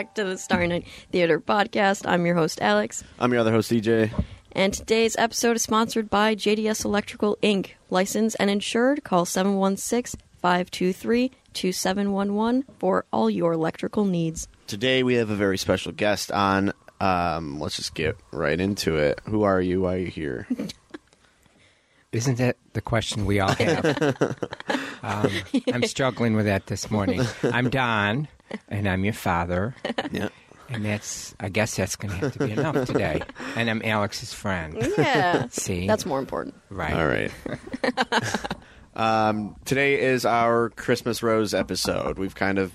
Back to the Star Night Theater podcast. I'm your host, Alex. I'm your other host, DJ. And today's episode is sponsored by JDS Electrical Inc. Licensed and insured. Call 716 523 2711 for all your electrical needs. Today we have a very special guest on. Um, let's just get right into it. Who are you? Why are you here? Isn't that the question we all have? um, I'm struggling with that this morning. I'm Don, and I'm your father, yeah. and that's I guess that's going to have to be enough today. And I'm Alex's friend. Yeah. See, That's more important. right. All right. um, today is our Christmas Rose episode. We've kind of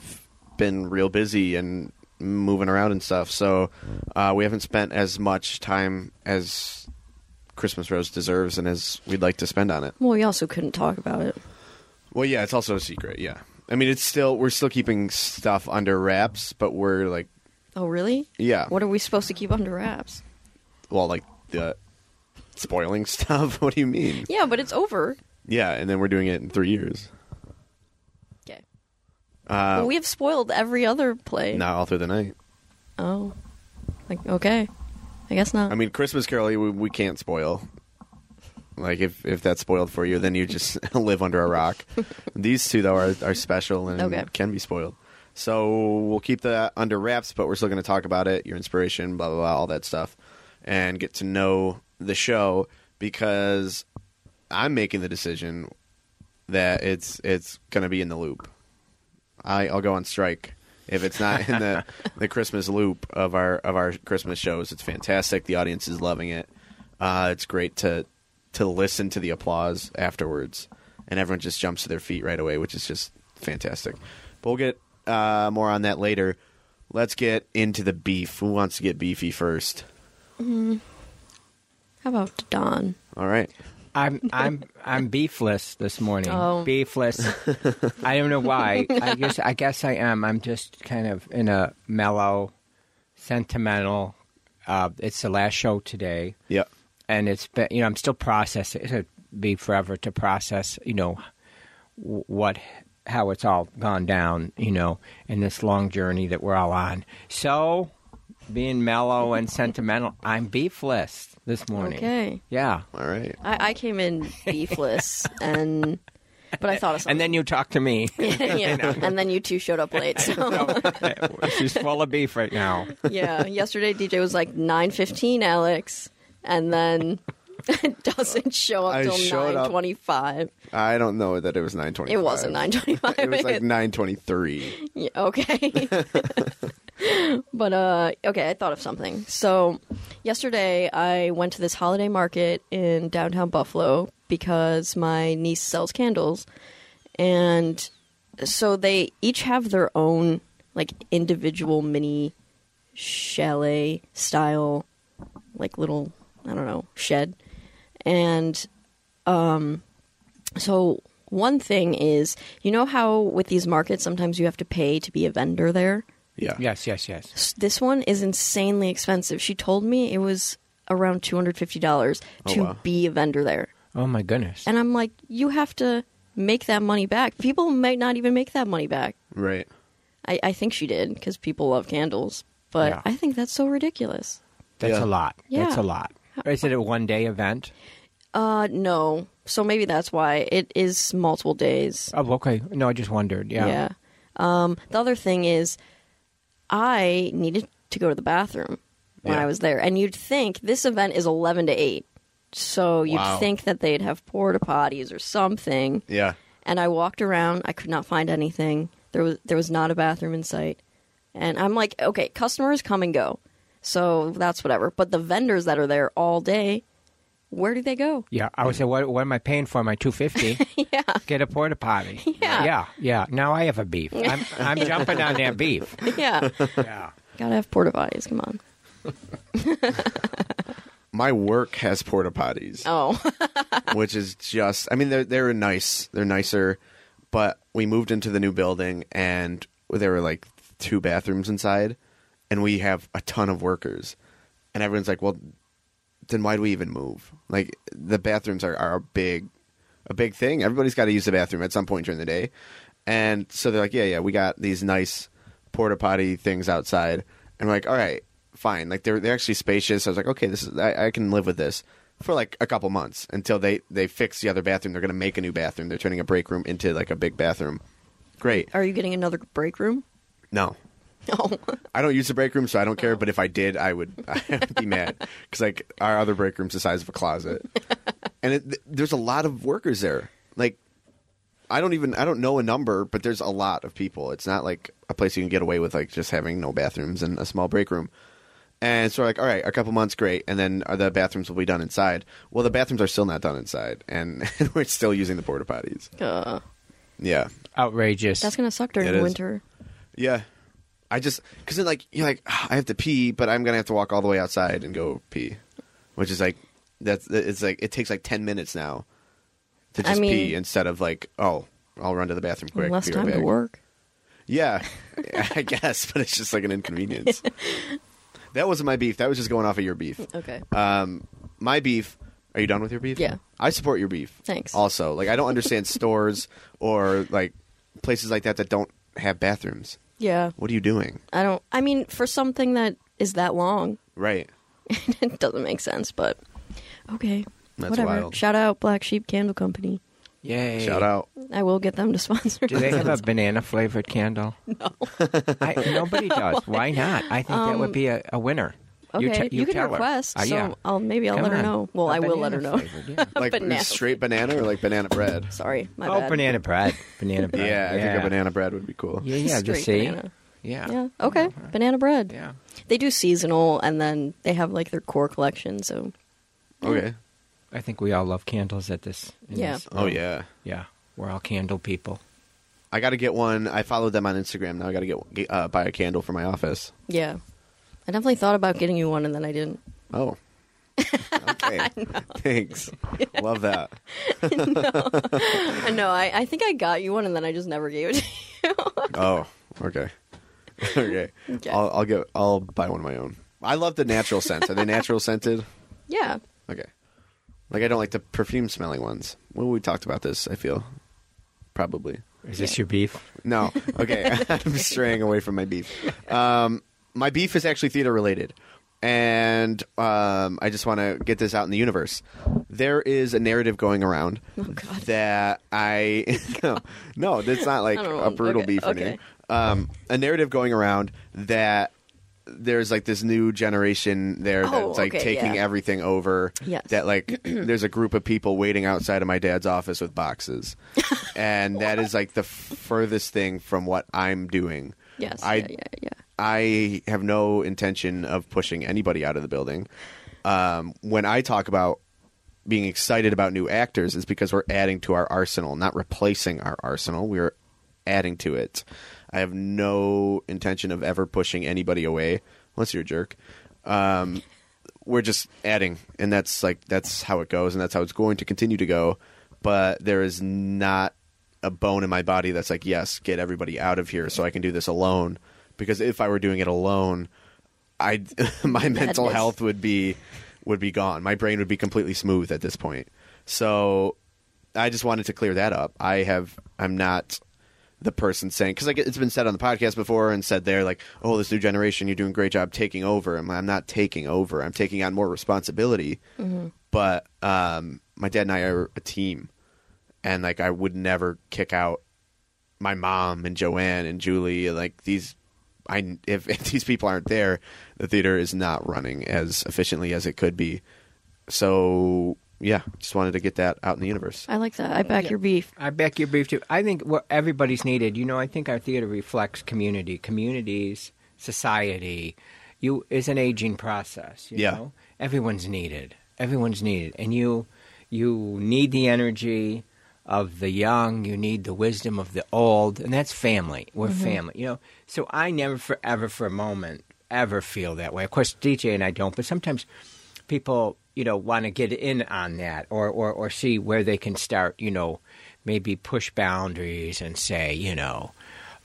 been real busy and moving around and stuff, so uh, we haven't spent as much time as Christmas Rose deserves and as we'd like to spend on it. Well, we also couldn't talk about it. Well, yeah, it's also a secret. Yeah, I mean, it's still we're still keeping stuff under wraps, but we're like, Oh, really? yeah, What are we supposed to keep under wraps? well, like the spoiling stuff. what do you mean? Yeah, but it's over. Yeah, and then we're doing it in three years. Okay. Uh, we have spoiled every other play. not all through the night. Oh. Like, okay. I guess not. I mean, Christmas Carol, we, we can't spoil. Like if if that's spoiled for you, then you just live under a rock. These two though are are special and Okay. can be spoiled. So we'll keep that under wraps, but we're still going to talk about it, your inspiration, blah blah blah, all that stuff, and get to know the show because I'm making the decision that it's it's going to be in the loop. I I'll go on strike if it's not in the the Christmas loop of our of our Christmas shows. It's fantastic. The audience is loving it. Uh, it's great to to listen to the applause afterwards, and everyone just jumps to their feet right away, which is just fantastic. But we'll get uh, more on that later. Let's get into the beef. Who wants to get beefy first? How about Don? All right. I'm I'm I'm beefless this morning. Oh. Beefless. I don't know why. I guess I guess I am. I'm just kind of in a mellow, sentimental. Uh, it's the last show today. Yep. And it's been you know I'm still processing. It'll be forever to process. You know what how it's all gone down. You know in this long journey that we're all on. So being mellow and sentimental, I'm beefless this morning. Okay. Yeah. All right. I, I came in beefless, and but I thought of something. And then you talked to me. yeah, and then you two showed up late. So She's full of beef right now. yeah, yesterday DJ was like nine fifteen, Alex, and then it doesn't show up I till showed nine up- twenty five. I don't know that it was nine twenty. It wasn't nine twenty five. It was like nine twenty three. Yeah, okay. but uh okay, I thought of something. So yesterday I went to this holiday market in downtown Buffalo because my niece sells candles and so they each have their own like individual mini chalet style like little I don't know, shed. And um so one thing is, you know how with these markets sometimes you have to pay to be a vendor there? Yeah. Yes, yes, yes. This one is insanely expensive. She told me it was around $250 Oh, to wow. be a vendor there. Oh my goodness. And I'm like, you have to make that money back. People might not even make that money back. Right. I, I think she did because people love candles. But Yeah. I think that's so ridiculous. That's Yeah. a lot. Yeah. That's a lot. Is it a one day event? Uh, no. So maybe that's why it is multiple days. Oh, okay. No, I just wondered. Yeah. Yeah. Um, the other thing is, I needed to go to the bathroom when Yeah. I was there, and you'd think this event is eleven to eight, so you'd Wow. think that they'd have porta potties or something. Yeah. And I walked around. I could not find anything. There was there was not a bathroom in sight. And I'm like, okay, customers come and go, so that's whatever. But the vendors that are there all day, where do they go? Yeah, I would say, what, what am I paying for my two fifty? yeah, Get a porta potty. Yeah. yeah, yeah. Now I have a beef. I'm, I'm jumping on that beef. yeah. Yeah. Gotta have porta potties. Come on. My work has porta potties. Oh, which is just I mean they're they're nice. They're nicer, but we moved into the new building and there were like two bathrooms inside and we have a ton of workers. And everyone's like, "Well, then why do we even move?" Like the bathrooms are, are a big a big thing. Everybody's got to use the bathroom at some point during the day. And so they're like, "Yeah, yeah, we got these nice porta potty things outside." And we're like, "All right, fine." Like they're they're actually spacious. I was like, "Okay, this is I, I can live with this." For like a couple months until they they fix the other bathroom. They're going to make a new bathroom. They're turning a break room into like a big bathroom. Great. are you getting another break room? No, Oh, I don't use the break room, so I don't care. But if I did, I would, I would be mad because like our other break room's the size of a closet, and it, there's a lot of workers there. Like, I don't even I don't know a number, but there's a lot of people. It's not like a place you can get away with like just having no bathrooms and a small break room. And so we're like, all right, a couple months, great, and then the bathrooms will be done inside. Well, the bathrooms are still not done inside, and, we're still using the porta potties. uh, Yeah, Outrageous. that's gonna suck during It is. winter. Yeah. I just because then like you're like "Ah, I have to pee, but I'm gonna have to walk all the way outside and go pee, which is like that's it's like it takes like ten minutes now to I just mean- pee instead of like oh I'll run to the bathroom quick. Less be right time to back." work. Yeah, I guess, but it's just like an inconvenience. that wasn't my beef. That was just going off of your beef. Okay. Um, my beef. Are you done with your beef? Yeah. I support your beef. Thanks. Also, like I don't understand stores or like places like that that don't have bathrooms. Yeah, What are you doing? I don't. I mean, for something that is that long, Right. it doesn't make sense. But okay, That's whatever. wild. Shout out Black Sheep Candle Company. Yay. Shout out. I will get them to sponsor. Do they have a banana flavored candle? No. I, nobody does. Why not? I think that would be a, a winner. Okay, you, te- you, can tell her. request. Uh, so yeah. I'll maybe I'll Come let her on. know. Well, A I will let her know. flavored, yeah. Like Banana. straight banana or like banana bread? Sorry, my oh, bad. banana bread. Banana bread. Yeah, I think a banana bread would be cool. Yeah, yeah. Straight Just see. banana. Yeah. Yeah. Okay. Banana bread. Yeah. They do seasonal, and then they have like their core collection. So Okay. I think we all love candles at this. in Yeah. this Oh yeah. Yeah. We're all candle people. I got to get one. I followed them on Instagram. Now I got to get, get uh, buy a candle for my office. yeah, I definitely thought about getting you one, and then I didn't. Oh. Okay. Thanks. Love that. I know. I, I think I got you one, and then I just never gave it to you. Oh. Okay. okay. Okay. I'll, I'll get. I'll buy one of my own. I love the natural scents. Are they natural scented? yeah. Okay. Like I don't like the perfume smelling ones. Well, we talked about this. I feel probably. Is this your beef? No. Okay. I'm straying away from my beef. Um, my beef is actually theater related. And um, I just want to get this out in the universe. There is a narrative going around Oh, God. that I no, no, that's not like I don't know. a brutal Okay, beef or okay. anything. Um, a narrative going around that there's like this new generation there Oh, that's like okay, taking yeah. everything over. Yes. That like there's a group of people waiting outside of my dad's office with boxes, and that is like the furthest thing from what I'm doing. Yes. I- yeah. Yeah. Yeah. I have no intention of pushing anybody out of the building. Um, when I talk about being excited about new actors, is because we're adding to our arsenal, not replacing our arsenal. We're adding to it. I have no intention of ever pushing anybody away, unless you're a jerk. Um, we're just adding, and that's like that's how it goes, and that's how it's going to continue to go. But there is not a bone in my body that's like, yes, get everybody out of here so I can do this alone. Because if I were doing it alone, I my mental health would be would be gone. My brain would be completely smooth at this point. So I just wanted to clear that up. I have I'm not the person saying because like it's been said on the podcast before and said there like oh this new generation you're doing a great job taking over. I'm, I'm not taking over. I'm taking on more responsibility. But um, my dad and I are a team, and like I would never kick out my mom and Joanne and Julie and like these I if, if these people aren't there, the theater is not running as efficiently as it could be. So yeah, just wanted to get that out in the universe. I like that. I back Yeah. your beef. I back your beef too. I think what everybody's needed. You know, I think our theater reflects community, communities, society. You is an aging process. You Yeah. know? everyone's needed. Everyone's needed, and you you need the energy of the young. You need the wisdom of the old, and that's family. We're family. You know, so I never forever for a moment ever feel that way. Of course, DJ and I don't, but sometimes people, you know, want to get in on that or, or, or see where they can start, you know, maybe push boundaries and say, you know,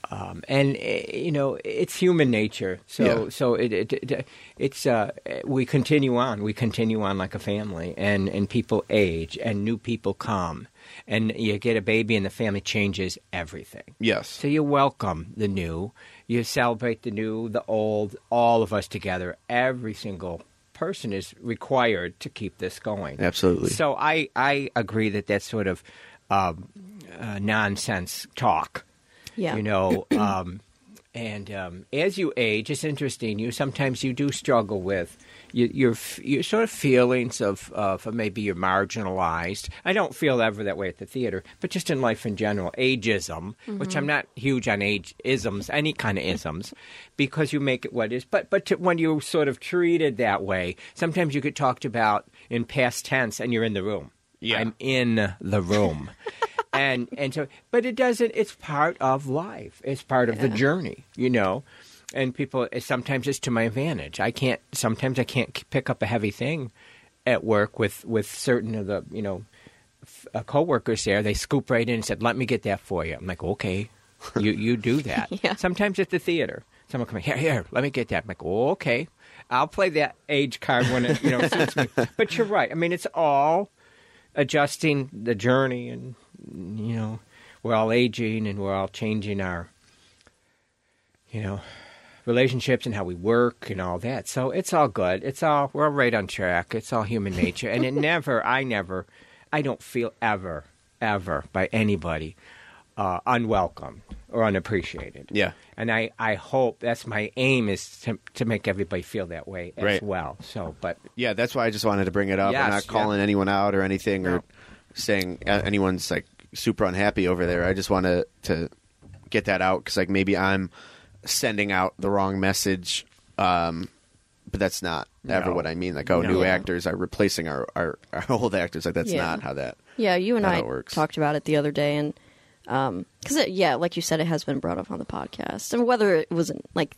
um, and eh, you know it's human nature. So Yeah. so it, it, it it's uh, we continue on. We continue on like a family, and and people age, and new people come, and you get a baby, and the family changes everything. Yes. So you welcome the new, you celebrate the new, the old, all of us together. Every single person is required to keep this going. Absolutely. So I, I agree that that's sort of um, uh, nonsense talk. Yeah. You know, um, and um, as you age, it's interesting. You sometimes you do struggle with your your, your sort of feelings of of maybe you're marginalized. I don't feel ever that way at the theater, but just in life in general, ageism, which I'm mm-hmm. not huge on age isms, any kind of isms, because you make it what it is. But but to, when you're sort of treated that way, sometimes you get talked about in past tense, and you're in the room. Yeah. I'm in the room. and and so but it doesn't it's part of life it's part of the journey you know and people sometimes it's to my advantage. I can't sometimes i can't pick up a heavy thing at work with with certain of the you know uh, coworkers there. They scoop right in and said let me get that for you. I'm like okay. You you do that. Yeah. sometimes at the theater. Someone come here here let me get that. I'm like oh, okay. I'll play that age card when it you know suits me. But you're right. I mean it's all adjusting the journey and you know we're all aging and we're all changing our you know relationships and how we work and all that so it's all good it's all we're all right on track it's all human nature and it never i never i don't feel ever ever by anybody uh, unwelcome or unappreciated Yeah. and I, I hope that's my aim is to, to make everybody feel that way as Right. well so but Yeah, that's why I just wanted to bring it up. Yes, I'm not yeah. calling anyone out or anything or No. saying uh, anyone's like super unhappy over there. I just want to to get that out because like maybe I'm sending out the wrong message. Um, but that's not ever No. what I mean. Like, oh, No. new Yeah. actors are replacing our, our, our old actors. Like, that's Yeah. not how that. Yeah, you and How I it works. talked about it the other day, and because it yeah, like you said, it has been brought up on the podcast, and whether it wasn't like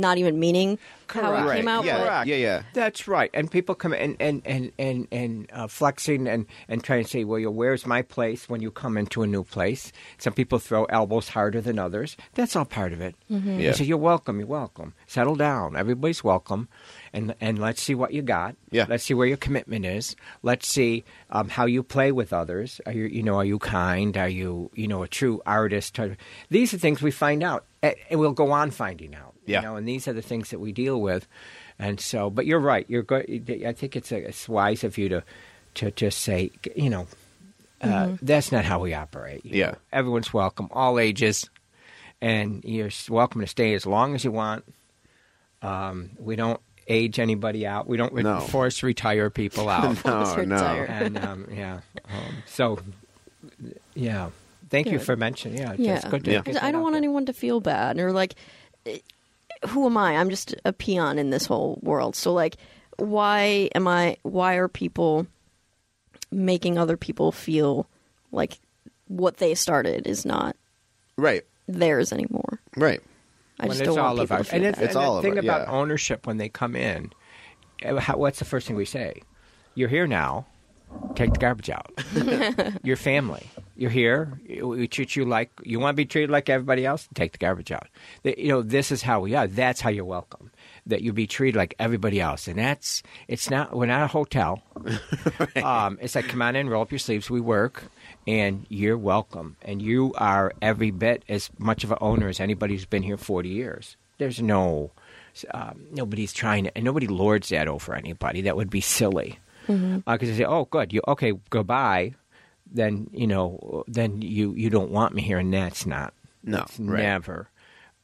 not even meaning how it Correct. came out, Yeah, but yeah, yeah. That's right. And people come and and and and, and uh, flexing and and trying to say, well, you where's my place when you come into a new place? Some people throw elbows harder than others. That's all part of it. Mm-hmm. Yeah. So you're welcome. You're welcome. Settle down. Everybody's welcome. And and let's see what you got. Yeah. Let's see where your commitment is. Let's see um, how you play with others. Are you you know are you kind? Are you you know a true artist? These are things we find out, and and we'll go on finding out. Yeah. You know, and these are the things that we deal with. And so, but you're right. You're go- I think it's, it's wise of you to to just say, you know, uh, that's not how we operate. you Yeah. know. everyone's welcome, all ages, and you're welcome to stay as long as you want. Um, we don't age anybody out. We don't re- No. force retire people out. No, Force no. and um, yeah, um, so yeah. Thank you for mentioning. Yeah, yeah, it's good to Yeah. get 'Cause I don't want there. anyone to feel bad or like, who am I? I'm just a peon in this whole world. So like, why am I? Why are people making other people feel like what they started is not Right, theirs anymore? right. I When just don't want all of people to ours. feel And, bad. it's, It's and all the of thing it, about yeah. ownership when they come in, eh, how, what's the first thing we say? You're here now. Take the garbage out. Your family. You're here. We treat you like you want to be treated like everybody else. Take the garbage out. You know this is how we are. That's how you're welcome. That you be treated like everybody else, and that's it's not. We're not a hotel. um, it's like come on in, roll up your sleeves. We work, and you're welcome, and you are every bit as much of an owner as anybody who's been here 40 years. There's no um, nobody's trying to, and nobody lords that over anybody. That would be silly. Because they say, "Oh, good, you okay? Goodbye." Then you know, then you you don't want me here, and that's not. No, it's right. never.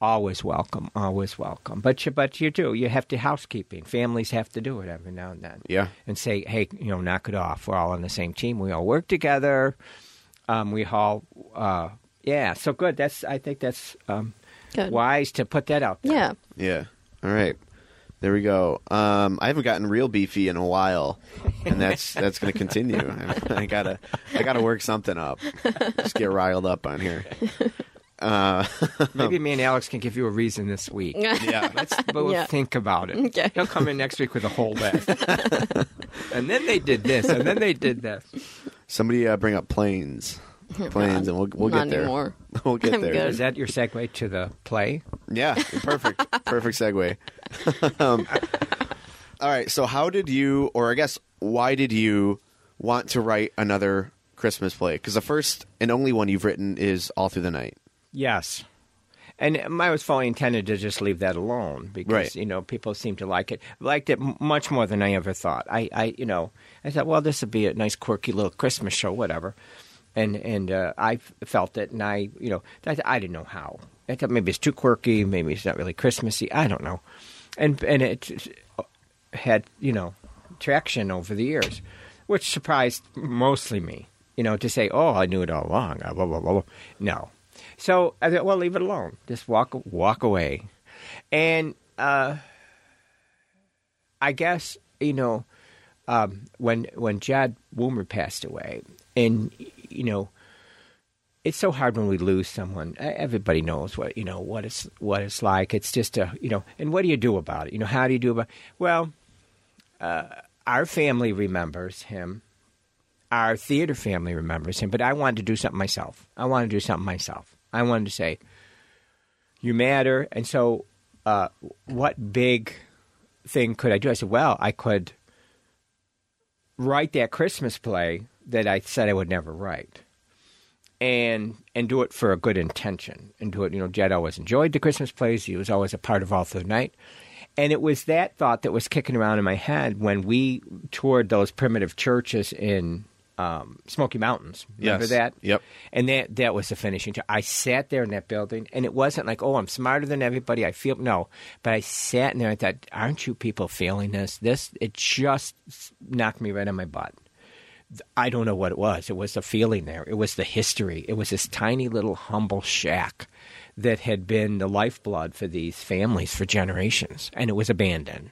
always welcome, always welcome. But you, but you do. You have to housekeeping. Families have to do it every now and then. Yeah. And say, hey, you know, knock it off. We're all on the same team. We all work together. Um, we all, uh, yeah. So good. That's. I think that's um, Good. wise to put that out. There. Yeah. Yeah. All right. There we go. Um, I haven't gotten real beefy in a while, and that's that's going to continue. I, gotta I gotta work something up. Just get riled up on here. Uh, Maybe me and Alex can give you a reason this week. yeah. Let's both Yeah. think about it. Okay. He'll come in next week with a whole list. and then they did this, and then they did this. Somebody uh, bring up planes, planes, and we'll we'll Not get there. anymore. We'll get I'm there. good. Is that your segue to the play? Yeah, perfect, perfect segue. um, all right, so how did you, or I guess, why did you want to write another Christmas play? Because the first and only one you've written is All Through the Night. Yes. And I was fully intended to just leave that alone because Right. you know people seem to like it, liked it much more than I ever thought. I, I you know, I thought, well, this would be a nice, quirky little Christmas show, whatever. And and uh, I felt it, and I, you know, I, I didn't know how. I thought maybe it's too quirky, maybe it's not really Christmassy. I don't know. And and it had you know traction over the years, which surprised mostly me. You know, to say, "Oh, I knew it all along." uh, Blah blah blah. No, so I thought, well, leave it alone. Just walk walk away. And uh, I guess you know um, when when Jed Woomer passed away, and you know. It's so hard when we lose someone. Everybody knows what you know what it's what it's like. It's just a you know, and what do you do about it? You know, how do you do about? Well, our family remembers him. Our theater family remembers him, but I wanted to do something myself. I wanted to do something myself. I wanted to say, "You matter." And so, uh, what big thing could I do? I said, "Well, I could write that Christmas play that I said I would never write." And and do it for a good intention and do it. You know, Jed always enjoyed the Christmas plays. He was always a part of all through the night. And it was that thought that was kicking around in my head when we toured those primitive churches in um, Smoky Mountains. Remember Yes. that? Yep. And that that was the finishing. touch. I sat there in that building, and it wasn't like, oh, I'm smarter than everybody. I feel no, but I sat in there. and I thought, aren't you people feeling this? This it just knocked me right on my butt. I don't know what it was. It was the feeling there. It was the history. It was this tiny little humble shack that had been the lifeblood for these families for generations, and it was abandoned.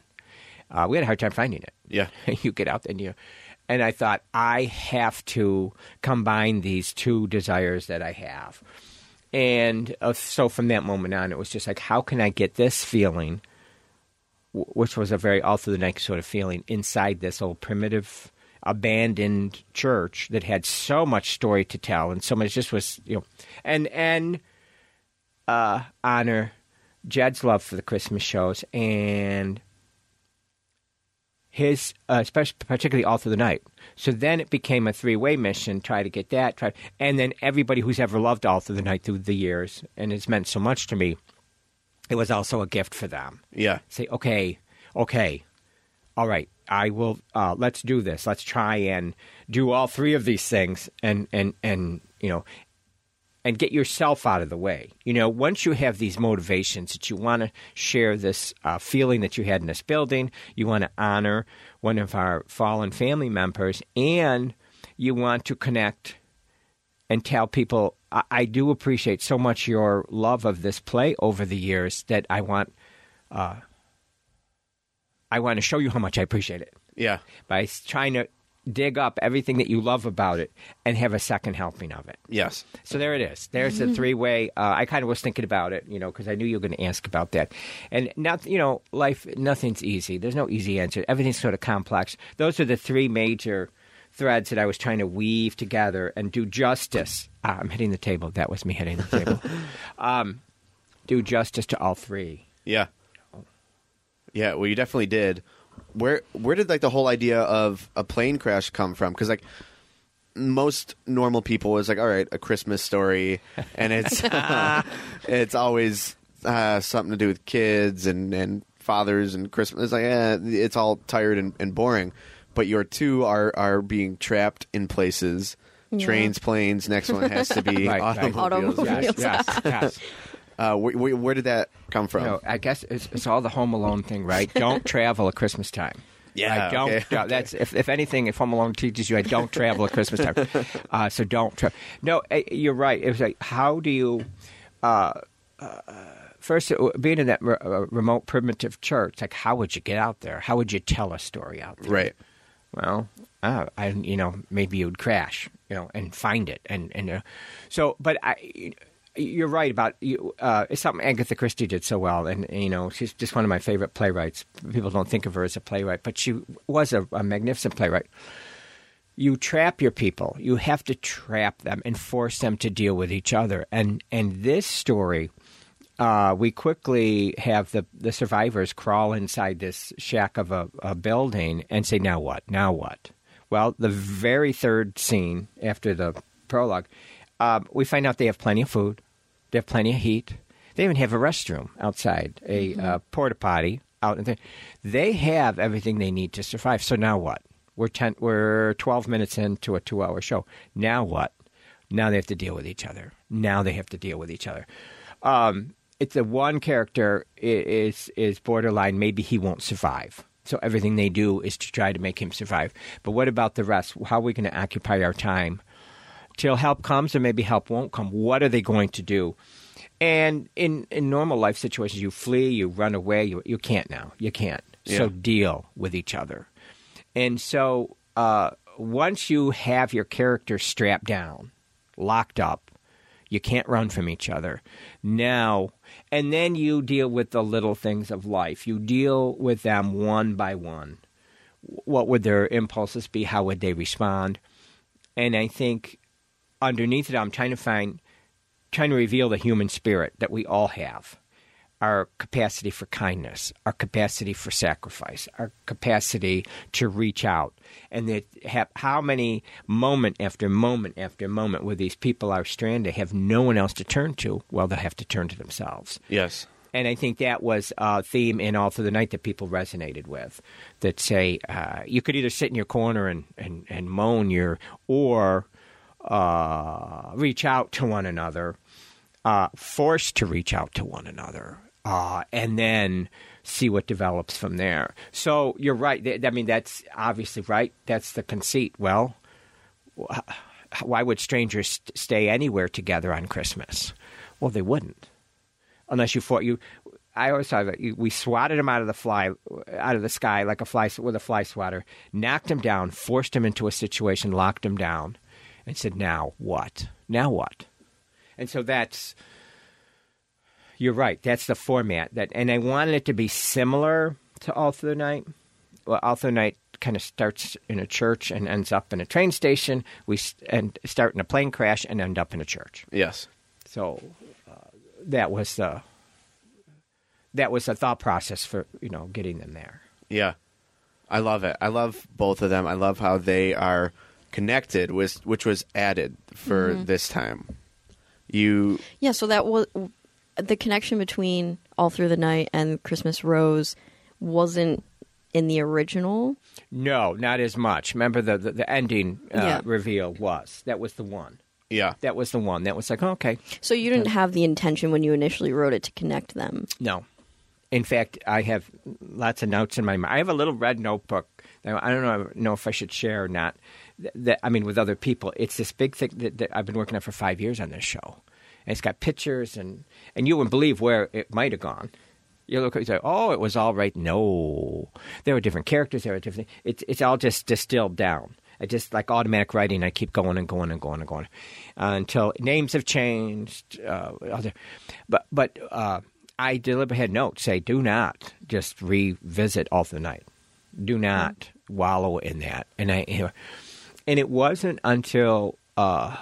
Uh, we had a hard time finding it. Yeah. you get out and you, and I thought I have to combine these two desires that I have, and uh, so from that moment on, it was just like, how can I get this feeling, w- which was a very all through the night sort of feeling inside this old primitive abandoned church that had so much story to tell and so much just was you know and and uh honor Jed's love for the Christmas shows and his uh, especially particularly all through the night. So then it became a three way mission. Try to get that, try, and then everybody who's ever loved all through the night through the years and it's meant so much to me. It was also a gift for them Yeah. say, okay, okay, all right, I will. Uh, let's do this. Let's try and do all three of these things, and and and you know, and get yourself out of the way. You know, once you have these motivations that you want to share this uh, feeling that you had in this building, you want to honor one of our fallen family members, and you want to connect and tell people I, I do appreciate so much your love of this play over the years that I want uh, I want to show you how much I appreciate it Yeah. by s- trying to dig up everything that you love about it and have a second helping of it. Yes. So there it is. There's the three way. Uh, I kind of was thinking about it, you know, because I knew you were going to ask about that. And not, you know, life, nothing's easy. There's no easy answer. Everything's sort of complex. Those are the three major threads that I was trying to weave together and do justice. Ah, I'm hitting the table. That was me hitting the table. um, do justice to all three. Yeah. Yeah, well you definitely did. Where where did like the whole idea of a plane crash come from? Cuz like most normal people is like, all right, a Christmas story, and it's it's always uh, something to do with kids and, and fathers and Christmas. It's like eh, it's all tired and, and boring. But your two are are being trapped in places, Yeah. trains, planes. Next one has to be Right, right. automobiles. Automobiles. Yes, yes, yes. Uh, wh- wh- where did that come from? You I guess it's, it's all the Home Alone thing, right? Don't travel at Christmas time. Yeah, don't. okay, That's if, if anything, if Home Alone teaches you, I don't travel at Christmas time. Uh, so don't travel. No, eh, you're right. It was like, how do you? Uh, uh, first, uh, being in that re- uh, remote primitive church, like, how would you get out there? How would you tell a story out there? Right. Well, uh, I you know maybe you'd crash, you know, and find it, and and uh, so. But I, you're right about. Uh, it's something Agatha Christie did so well, and you know she's just one of my favorite playwrights. People don't think of her as a playwright, but she was a, a magnificent playwright. You trap your people. You have to trap them and force them to deal with each other. And and this story uh, we quickly have the, the survivors crawl inside this shack of a, a building and say, now what? Now what? Well, the very third scene after the prologue, um, we find out they have plenty of food, they have plenty of heat, they even have a restroom outside, a uh, porta potty out there. They have everything they need to survive. So now what? We're ten, we're twelve minutes into a two-hour show. Now what? Now they have to deal with each other. Now they have to deal with each other. Um, it's the one character is is borderline. Maybe he won't survive. So everything they do is to try to make him survive. But what about the rest? How are we going to occupy our time till help comes, or maybe help won't come? What are they going to do? And in, in normal life situations, you flee, you run away. You you can't now. You can't. So deal with each other. And so uh, once you have your character strapped down, locked up, you can't run from each other. Now, and then you deal with the little things of life. You deal with them one by one. What would their impulses be? How would they respond? And I think underneath it, I'm trying to find, trying to reveal the human spirit that we all have our capacity for kindness, our capacity for sacrifice, our capacity to reach out, and that have, how many moment after moment after moment where these people are stranded have no one else to turn to. Well, they'll have to turn to themselves. Yes. And I think that was a theme in All Through the Night that people resonated with. That say uh, you could either sit in your corner and, and, and moan your, or uh, reach out to one another, uh, forced to reach out to one another, uh, and then see what develops from there. So you're right. I mean, that's obviously right. That's the conceit. Well, why would strangers stay anywhere together on Christmas? Well, they wouldn't unless you fought you. I always thought that we swatted him out of the fly, out of the sky like a fly with a fly swatter, knocked him down, forced him into a situation, locked him down, and said, "Now what? Now what?" And so that's you're right. That's the format that, and I wanted it to be similar to All Through the Night. Well, All Through the Night kind of starts in a church and ends up in a train station. We st- and start in a plane crash and end up in a church. Yes. So uh, that was the that was the thought process for you know getting them there. Yeah. I love it. I love both of them. I love how they are connected, was which was added for this time. You, Yeah, so that was the connection between All Through the Night and Christmas Rose wasn't in the original. No, not as much. Remember the the, the ending uh, Yeah. reveal was that was the one. yeah, That was the one. That was like okay, So you didn't have the intention when you initially wrote it to connect them. no. In fact, I have lots of notes in my mind. I have a little red notebook. that I don't know, know if I should share or not. That, I mean, with other people, it's this big thing that, that I've been working on for five years on this show. And it's got pictures, and and you wouldn't believe where it might have gone. You look, at it, you say, "Oh, it was all right." No, there were different characters. There were different. It's it's all just distilled down. I just like automatic writing. I keep going and going and going and going uh, until names have changed. Uh, other, but but uh, I deliberately had notes say, "Do not just revisit all the night. Do not wallow in that." And I, you know, and it wasn't until uh,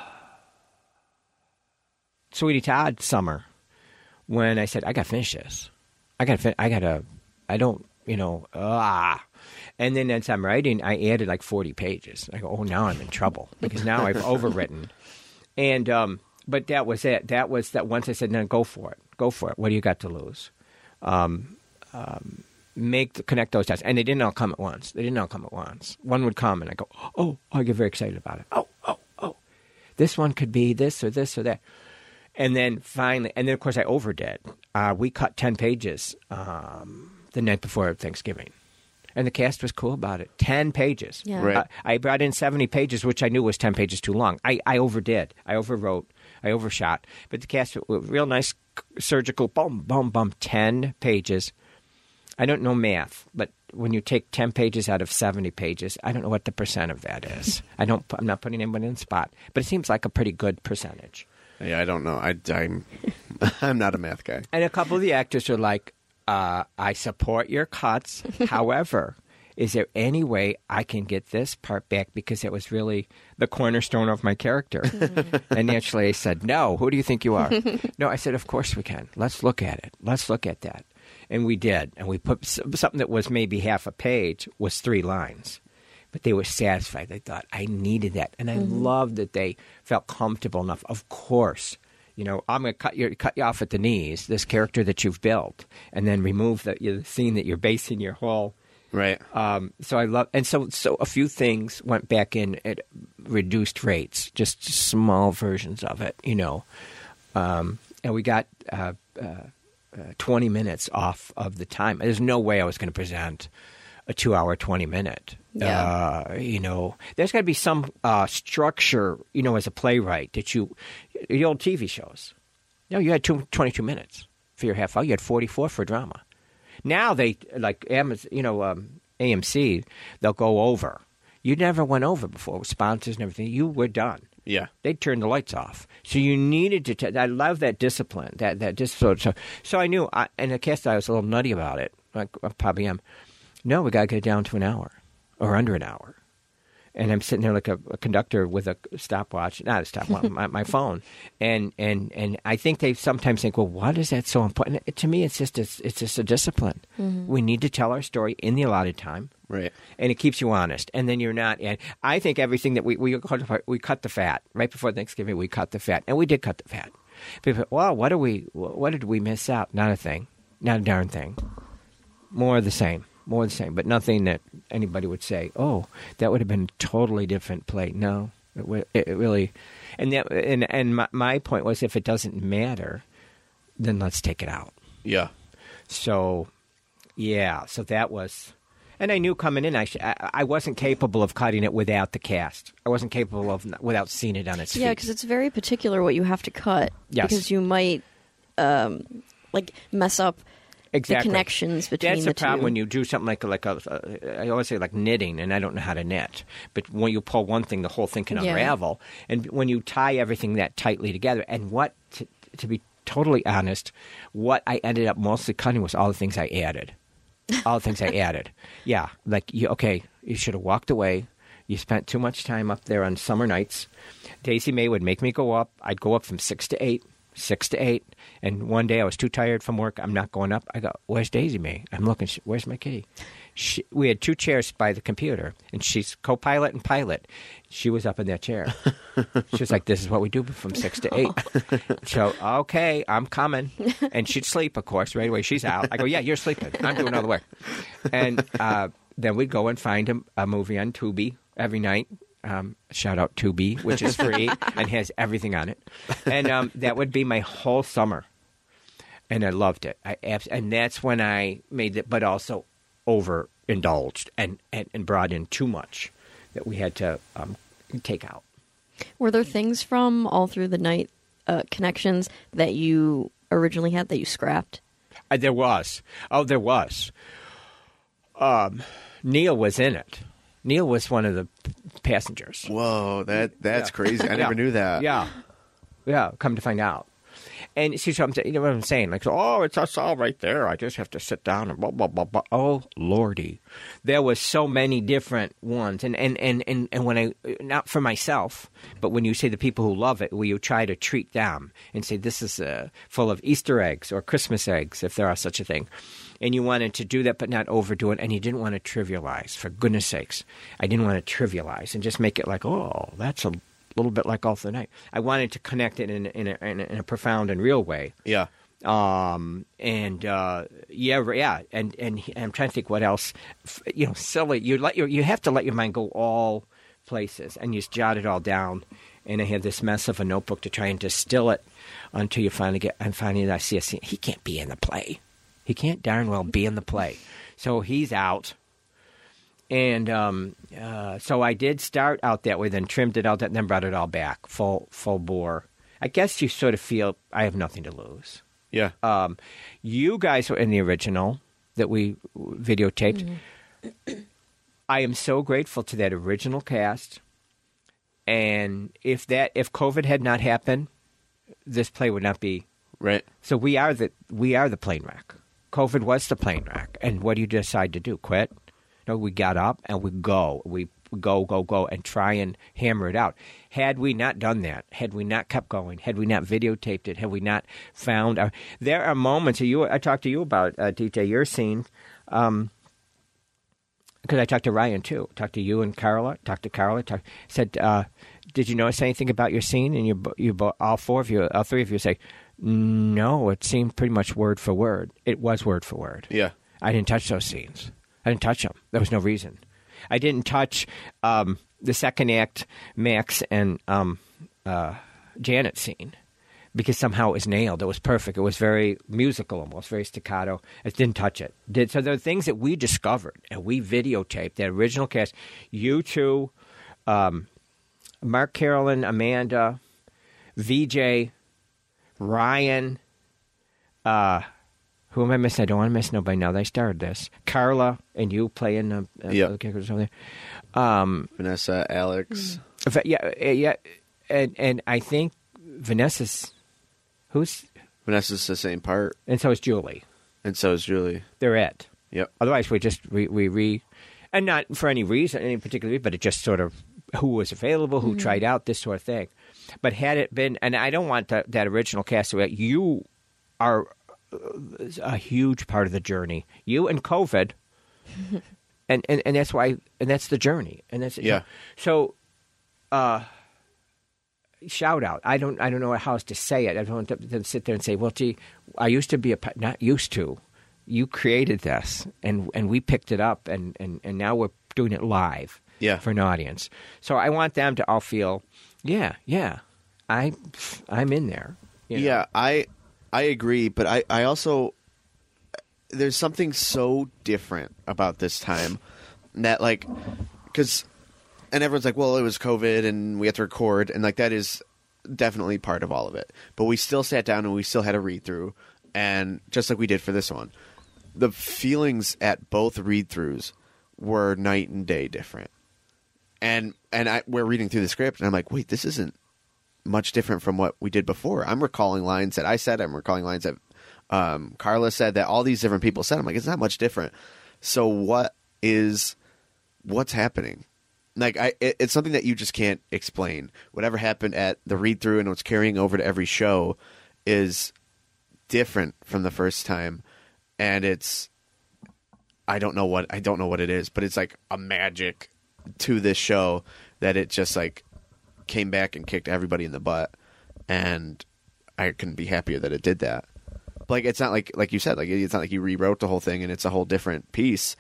Sweeney Todd summer when I said, "I got to finish this. I got to. Fin- I got to. I don't. You know. Ah." And then as I'm writing, I added like 40 pages. I go, "Oh, now I'm in trouble because now I've overwritten." And um, but that was it. That was that. Once I said, "No, go for it. Go for it. What do you got to lose?" Um, um, make the, connect those dots, and they didn't all come at once. They didn't all come at once. One would come, and I go, "Oh, I get very excited about it." Oh, oh, oh, this one could be this or this or that. And then finally, and then of course I overdid. Uh, we cut ten pages um, the night before Thanksgiving, and the cast was cool about it. Ten pages. Yeah. Right. Uh, I brought in seventy pages, which I knew was ten pages too long. I, I overdid. I overwrote. I overshot. But the cast, w- real nice surgical. Boom, boom, boom. Ten pages. I don't know math, but when you take ten pages out of seventy pages, I don't know what the percent of that is. I don't. I'm not putting anyone in the spot, but it seems like a pretty good percentage. Yeah, I don't know. I, I'm I'm not a math guy. And a couple of the actors are like, uh, I support your cuts. However, is there any way I can get this part back because it was really the cornerstone of my character? and naturally I said, No, who do you think you are? no, I said, Of course we can. Let's look at it. Let's look at that. And we did. And we put something that was maybe half a page was three lines. But they were satisfied. They thought, I needed that. And I loved that they felt comfortable enough. Of course, you know, I'm going to cut you, cut you off at the knees, this character that you've built, and then remove the, the scene that you're basing your whole. Right. Um, so I love, and so so a few things went back in at reduced rates, just small versions of it, you know, um, and we got uh, uh, uh, 20 minutes off of the time. There's no way I was going to present a two-hour, 20-minute. Yeah. Uh, you know, there's got to be some uh, structure, you know, as a playwright that you, the old TV shows. No, you had two, 22 minutes for your half hour. You had 44 for drama. Now they like Amazon, you know, um, AMC. They'll go over. You never went over before with sponsors and everything. You were done. Yeah. They'd turn the lights off. So you needed to. T- I love that discipline. That that discipline. So, so I knew. I, and I guess I was a little nutty about it. Like I probably am. No, we got to get it down to an hour or under an hour. And I'm sitting there like a, a conductor with a stopwatch, not a stopwatch, my, my phone, and and and I think they sometimes think, well, what is that so important? It- to me, it's just it's, it's just a discipline. Mm-hmm. We need to tell our story in the allotted time Right. and it keeps you honest. And then you're not. And I think everything that we we cut, we cut the fat right before Thanksgiving. We cut the fat, and we did cut the fat. People, well, what do we? What did we miss out? Not a thing. Not a darn thing. More of the same. More the same. But nothing that anybody would say. Oh, that would have been a totally different play. No, it, it it really. And that, and and my, my point was, if it doesn't matter, then let's take it out. Yeah. So, yeah, so that was, and I knew coming in, I, sh- I I wasn't capable of cutting it without the cast. I wasn't capable of without seeing it on its Yeah, because it's very particular what you have to cut. Yes. Because you might, um, like, mess up exactly the connections between That's the the problem two. when you do something like like a, uh, I always say like knitting, and I don't know how to knit. But when you pull one thing, the whole thing can Yeah. unravel. And when you tie everything that tightly together, and what to, to be totally honest, what I ended up mostly cutting was all the things I added. all the things I added. Yeah, like you, okay, you should have walked away. You spent too much time up there on summer nights. Daisy May would make me go up. I'd go up from six to eight, six to eight. And one day I was too tired from work. I'm not going up. I go, "Where's Daisy May?" I'm looking. Where's my kitty? She, we had two chairs by the computer, and she's co-pilot and pilot. She was up in that chair. she was like, "This is what we do from six to eight. so okay, I'm coming, and she'd sleep, of course, right away. She's out. I go, "Yeah, you're sleeping. I'm doing all the work." And uh, then we'd go and find a, a movie on Tubi every night. Um, shout out Tubi, which is free and has everything on it. And um, that would be my whole summer, and I loved it. I abs- and that's when I made it, but also overindulged and, and and brought in too much that we had to um, take out. Were there things from all through the night uh, connections that you originally had that you scrapped? Uh, there was. Oh, there was. Um, Neil was in it. Neil was one of the passengers. Whoa, that that's Yeah. crazy. I Yeah. never knew that. Yeah, yeah. Come to find out, and see, so I'm, you know what I'm saying? Like, oh, it's us all right there. I just have to sit down and blah blah blah blah. Oh lordy, there was so many different ones, and and and and, and when I not for myself, but when you say the people who love it, will you try to treat them and say this is uh, full of Easter eggs or Christmas eggs, if there are such a thing. And you wanted to do that, but not overdo it, and you didn't want to trivialize. For goodness sakes, I didn't want to trivialize and just make it like, oh, that's a little bit like all the night. I wanted to connect it in, in, a, in, a, in a profound and real way. Yeah. Um, and uh, yeah, yeah, and, and he- I'm trying to think what else. You know, silly. You let your you have to let your mind go all places, and you just jot it all down, and I had this mess of a notebook to try and distill it until you finally get. And finally, I see a scene. He can't be in the play. He can't darn well be in the play. So he's out. And um, uh, so I did start out that way, then trimmed it out, and then brought it all back, full full bore. I guess you sort of feel I have nothing to lose. Yeah. Um, you guys were in the original that we videotaped. I am so grateful to that original cast. And if that if COVID had not happened, this play would not be. right. So we are the we are the plane wreck. COVID was the plane wreck. And what do you decide to do? Quit? No, we got up and we go. We go, go, go, and try and hammer it out. Had we not done that, had we not kept going, had we not videotaped it, had we not found, our, there are moments. You, I talked to you about uh, DJ your scene, um, because I talked to Ryan too. Talked to you and Carla. Talked to Carla. Talk, said, uh, "Did you notice anything about your scene?" And you, you, all four of you, all three of you, say, "No, it seemed pretty much word for word. It was word for word." Yeah. I didn't touch those scenes. I didn't touch them. There was no reason. I didn't touch um, the second act, Max and um, uh, Janet scene because somehow it was nailed. It was perfect. It was very musical, almost very staccato. I didn't touch it. Did so? There are things that we discovered and we videotaped. that original cast, you two, um, Mark, Carolyn, Amanda, VJ, Ryan. Uh, who am I missing? I don't want to miss nobody now. They started this. Carla and you playing the uh, Yep. the characters over there. Um, Vanessa, Alex. in yeah, uh, yeah, and and I think Vanessa's who's Vanessa's the same part, and so is Julie. and so is Julie. They're it. Yep. Otherwise, we just we we re, and not for any reason, any particular reason, but it just sort of who was available, who tried out this sort of thing. But had it been, and I don't want that, that original cast to you are uh, a huge part of the journey. You and COVID, and, and and that's why, and that's the journey, and that's Yeah. So, uh, shout out. I don't I don't know how else to say it. I don't want to, to sit there and say, well, gee, I used to be a not used to. You created this, and and we picked it up, and and and now we're doing it live Yeah. for an audience. So I want them to all feel, yeah, yeah, I I'm in there. you know? Yeah, I I agree, but I I also there's something so different about this time that like cuz and everyone's like, "Well, it was COVID and we had to record." And like that is definitely part of all of it. But we still sat down and we still had a read through and just like we did for this one. The feelings at both read throughs were night and day different. And and I we're reading through the script and I'm like, "Wait, this isn't much different from what we did before. I'm recalling lines that I said. I'm recalling lines that um, Carla said. That all these different people said. I'm like, it's not much different. So what is what's happening? Like, I it, it's something that you just can't explain. Whatever happened at the read through and what's carrying over to every show is different from the first time, and it's I don't know what I don't know what it is, but it's like a magic to this show that it just like came back and kicked everybody in the butt, and I couldn't be happier that it did that. Like it's not like like you said, like it's not like you rewrote the whole thing and it's a whole different piece.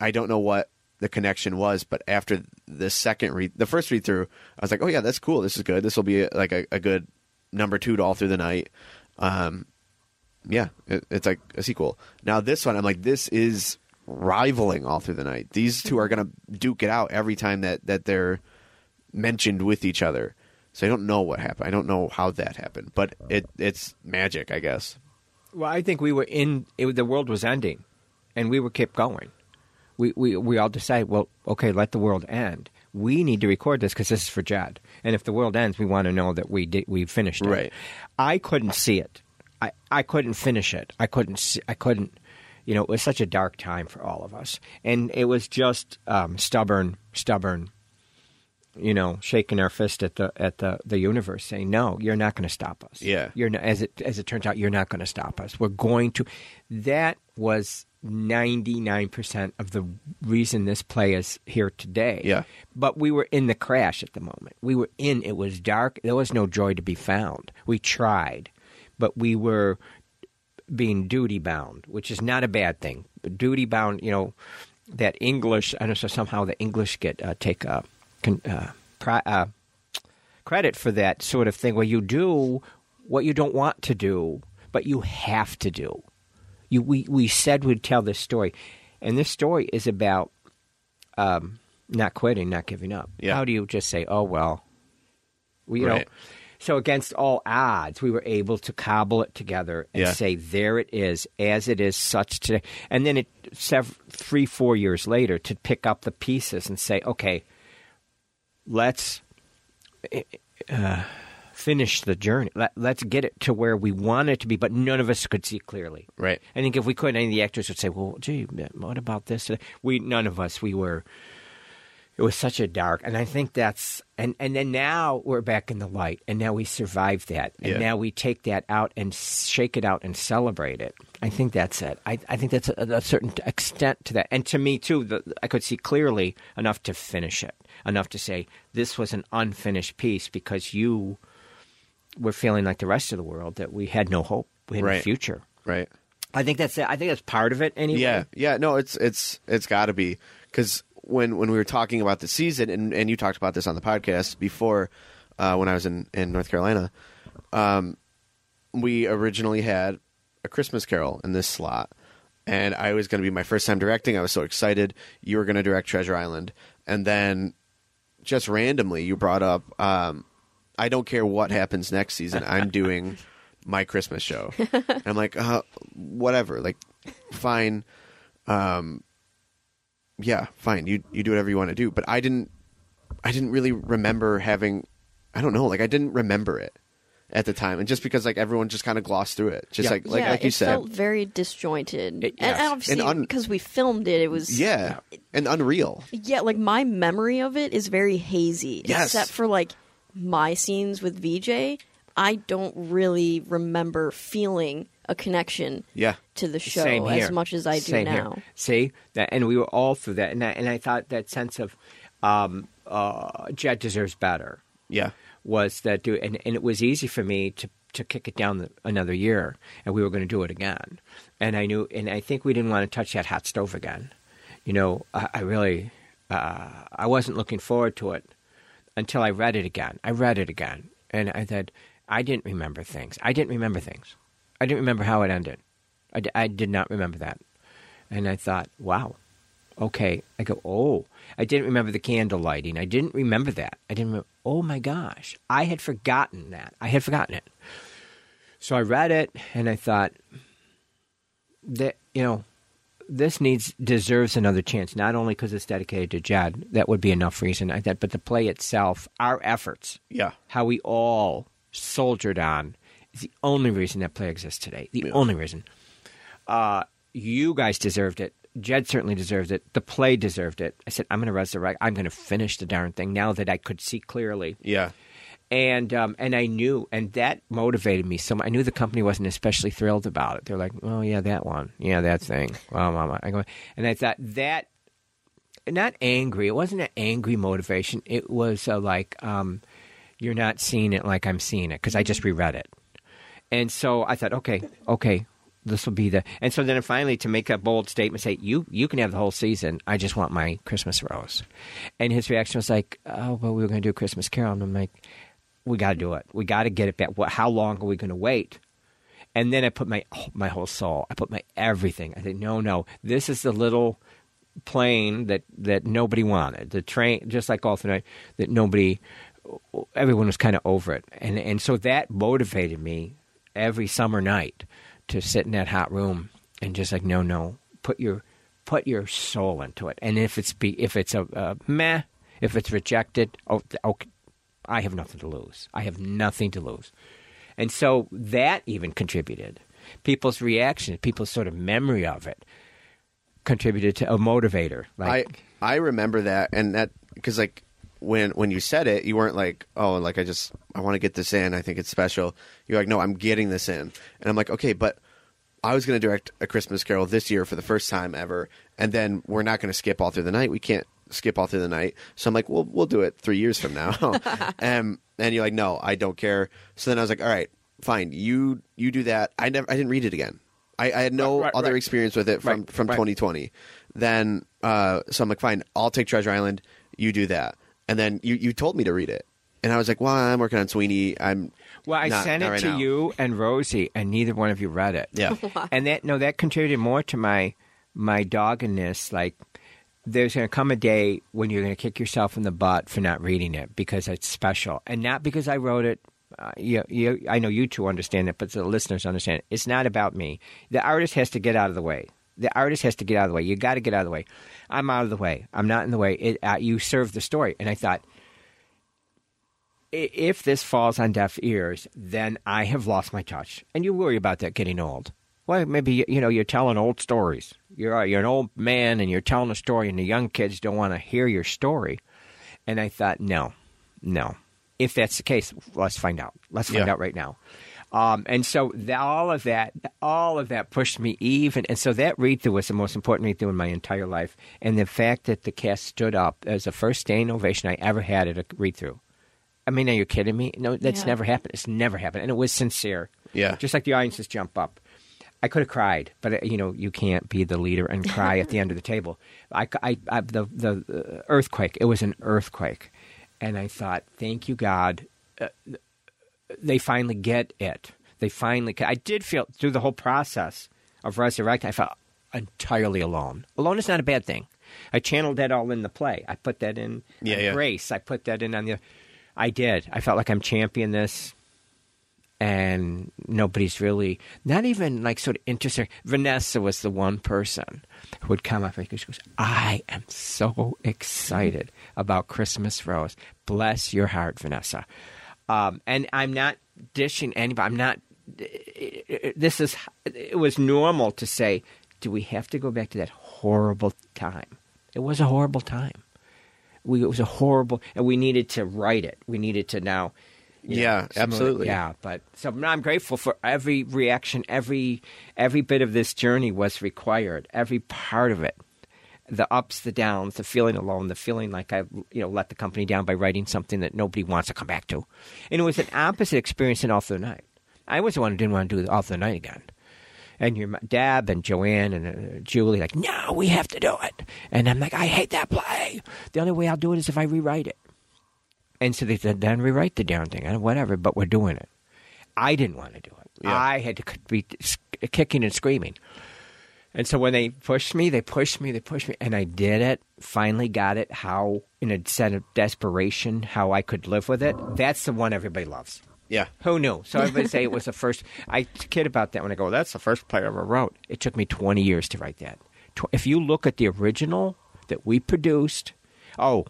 I don't know what the connection was, but after the second read, the first read through, I was like, oh yeah, that's cool. This is good. This will be like a, a good number two to all through the night. Um, yeah, it, it's like a sequel. Now this one, I'm like, this is rivaling all through the night. These two are gonna duke it out every time that that they're mentioned with each other. So I don't know what happened. I don't know how that happened, but it it's magic, I guess. Well, I think we were in it, the world was ending, and we were kept going. We we we all decided, well, okay, let the world end. We need to record this because this is for Jed, and if the world ends, we want to know that we did we finished it. Right. I couldn't see it. I I couldn't finish it. I couldn't. See, I couldn't. You know, it was such a dark time for all of us, and it was just um, stubborn, stubborn. You know, shaking our fist at the at the, the universe, saying, "No, you're not going to stop us." Yeah. you're not, as it as it turns out, you're not going to stop us. We're going to. That was ninety nine percent of the reason this play is here today. Yeah. but we were in the crash at the moment. We were in. It was dark. There was no joy to be found. We tried, but we were being duty bound, which is not a bad thing. But duty bound, you know, that English. I don't know somehow the English get uh, take uh, con, uh, pri, uh, credit for that sort of thing where you do what you don't want to do, but you have to do. You, we, we said we'd tell this story, and this story is about um, not quitting, not giving up. Yeah. How do you just say, oh, well, we, you know, Right. So against all odds, we were able to cobble it together and Yeah. say, "There it is, as it is, such today." And then it, sev- three, four years later, to pick up the pieces and say, "Okay, let's uh, finish the journey. Let, let's get it to where we want it to be." But none of us could see clearly. Right. I think if we could, any of the actors would say, "Well, gee, what about this?" We none of us. We were. It was such a dark, and I think that's and and then now we're back in the light, and now we survive that, and Yeah. now we take that out and shake it out and celebrate it. I think that's it. I I think that's a, a certain extent to that, and to me too. The, I could see clearly enough to finish it, enough to say this was an unfinished piece because you were feeling like the rest of the world that we had no hope, we had no future. Right. I think that's it. I think that's part of it anyway. Yeah, yeah. No, it's it's it's got to be because when when we were talking about the season, and and you talked about this on the podcast before, uh, when I was in in North Carolina, um, we originally had a Christmas Carol in this slot, and I was going to be my first time directing. I was so excited. You were going to direct Treasure Island, and then just randomly you brought up. Um, I don't care what happens next season. I'm doing my Christmas show. and I'm like, uh, whatever. Like, fine. Um, yeah, fine. You you do whatever you want to do. But I didn't. I didn't really remember having. I don't know. Like, I didn't remember it at the time, and just because like everyone just kind of glossed through it, just Yeah. like like yeah, like you it said, felt very disjointed, It- and, yes. and obviously And un- because we filmed it, it was yeah, and unreal. yeah. Like my memory of it is very hazy, Yes. except for like my scenes with VJ. I don't really remember feeling a connection Yeah, to the show Same here. as much as I do Same here. now. See that, and we were all through that, and I, and I thought that sense of um, uh, Jed deserves better yeah, was that do, and, and it was easy for me to to kick it down the, another year, and we were going to do it again, and I knew, and I think we didn't want to touch that hot stove again. You know, I, I really, uh, I wasn't looking forward to it until I read it again. I read it again, and I said, I didn't remember things. I didn't remember things. I didn't remember how it ended. I, d- I did not remember that. And I thought, wow, okay. I go, oh, I didn't remember the candle lighting. I didn't remember that. I didn't remember, oh my gosh, I had forgotten that. I had forgotten it. So I read it and I thought, that, you know, this needs deserves another chance. Not only because it's dedicated to Jed, that would be enough reason. I thought, but the play itself, our efforts, yeah, how we all soldiered on is the only reason that play exists today. The only reason. Uh, you guys deserved it. Jed certainly deserved it. The play deserved it. I said, I'm going to resurrect. I'm going to finish the darn thing now that I could see clearly. yeah, And um, and I knew, and that motivated me so much. I knew the company wasn't especially thrilled about it. They're like, "Oh yeah, that one, yeah, that thing." Well, mama, I go, and I thought that not angry. It wasn't an angry motivation. It was uh, like, um, "You're not seeing it like I'm seeing it," because I just reread it, and so I thought, "Okay, okay." This will be the, and so then finally to make a bold statement, say you you can have the whole season. I just want my Christmas rose, and his reaction was like, "Oh, well, we were going to do a Christmas Carol," and I'm like, we got to do it. We got to get it back. What, how long are we going to wait? And then I put my my whole soul. I put my everything. I said, no, no. This is the little plane that that nobody wanted. The train, just like all tonight, that nobody, everyone was kind of over it. And and so that motivated me every summer night to sit in that hot room and just like, no, no, put your put your soul into it. And if it's be if it's a, a meh, if it's rejected, oh, okay, oh, I have nothing to lose. I have nothing to lose. And so that even contributed. People's reaction, people's sort of memory of it contributed to a motivator. Like, I I remember that, and that because like when when you said it, you weren't like, oh, like I just I want to get this in. I think it's special. You're like, no, I'm getting this in, and I'm like, okay, but I was going to direct a Christmas Carol this year for the first time ever, and then we're not going to skip all through the night. We can't skip all through the night. So I'm like, well, we'll do it three years from now. um, and you're like, no, I don't care. So then I was like, all right, fine. You you do that. I never I didn't read it again. I, I had no Right, right, other right. experience with it from from right. 2020. Then uh, so I'm like, fine, I'll take Treasure Island. You do that, and then you you told me to read it, and I was like, "Well, I'm working on Sweeney. I'm Well, I Not- sent not it right to now. you and Rosie, and neither one of you read it. yeah, and that no, that contributed more to my my doggedness. Like, there's going to come a day when you're going to kick yourself in the butt for not reading it because it's special, and not because I wrote it. Uh, you, you, I know you two understand it, but the listeners understand it. It's not about me. The artist has to get out of the way. The artist has to get out of the way. You got to get out of the way. I'm out of the way. I'm not in the way. It, uh, you serve the story, and I thought if this falls on deaf ears, then I have lost my touch. And you worry about that getting old. Well, maybe you know you're telling old stories. You're you're an old man and you're telling a story, and the young kids don't want to hear your story. And I thought, no, no. If that's the case, let's find out. Let's find Yeah. out right now. Um, and so the, all of that, all of that pushed me even. And so that read through was the most important read through in my entire life. And the fact that the cast stood up as the first standing ovation I ever had at a read through. I mean, are you kidding me? No, that's Yeah. never happened. It's never happened, and it was sincere. Yeah. just like the audiences jump up. I could have cried, but uh, you know you can't be the leader and cry at the end of the table. I, I, I the the uh, earthquake. It was an earthquake, and I thought, thank you God, uh, they finally get it. They finally. I did feel through the whole process of resurrecting. I felt entirely alone. Alone is not a bad thing. I channeled that all in the play. I put that in Yeah, yeah. grace. I put that in on the. I did. I felt like I'm champion this, and nobody's really not even like sort of interested. Vanessa was the one person who would come up and she goes, "I am so excited about Christmas Rose. Bless your heart, Vanessa." Um, and I'm not dishing anybody. I'm not. This is. It was normal to say, "Do we have to go back to that horrible time?" It was a horrible time. We, it was a horrible, and we needed to write it. We needed to now. you know, Yeah, absolutely. Yeah, but so I'm grateful for every reaction, every every bit of this journey was required. Every part of it, the ups, the downs, the feeling alone, the feeling like I you know let the company down by writing something that nobody wants to come back to, and it was an opposite experience in All Through the Night. I was the one who didn't want to do All Through the Night again. And your dad and Joanne and uh, Julie like, no, we have to do it. And I'm like, I hate that play. The only way I'll do it is if I rewrite it. And so they said, then rewrite the darn thing, and whatever, but we're doing it. I didn't want to do it. Yeah. I had to be kicking and screaming. And so when they pushed me, they pushed me, they pushed me, and I did it. Finally got it how, in a sense of desperation, how I could live with it. That's the one everybody loves. yeah, Who knew? So everybody say it was the first. I kid about that when I go. That's the first play I ever wrote. It took me twenty years to write that. If you look at the original that we produced, oh,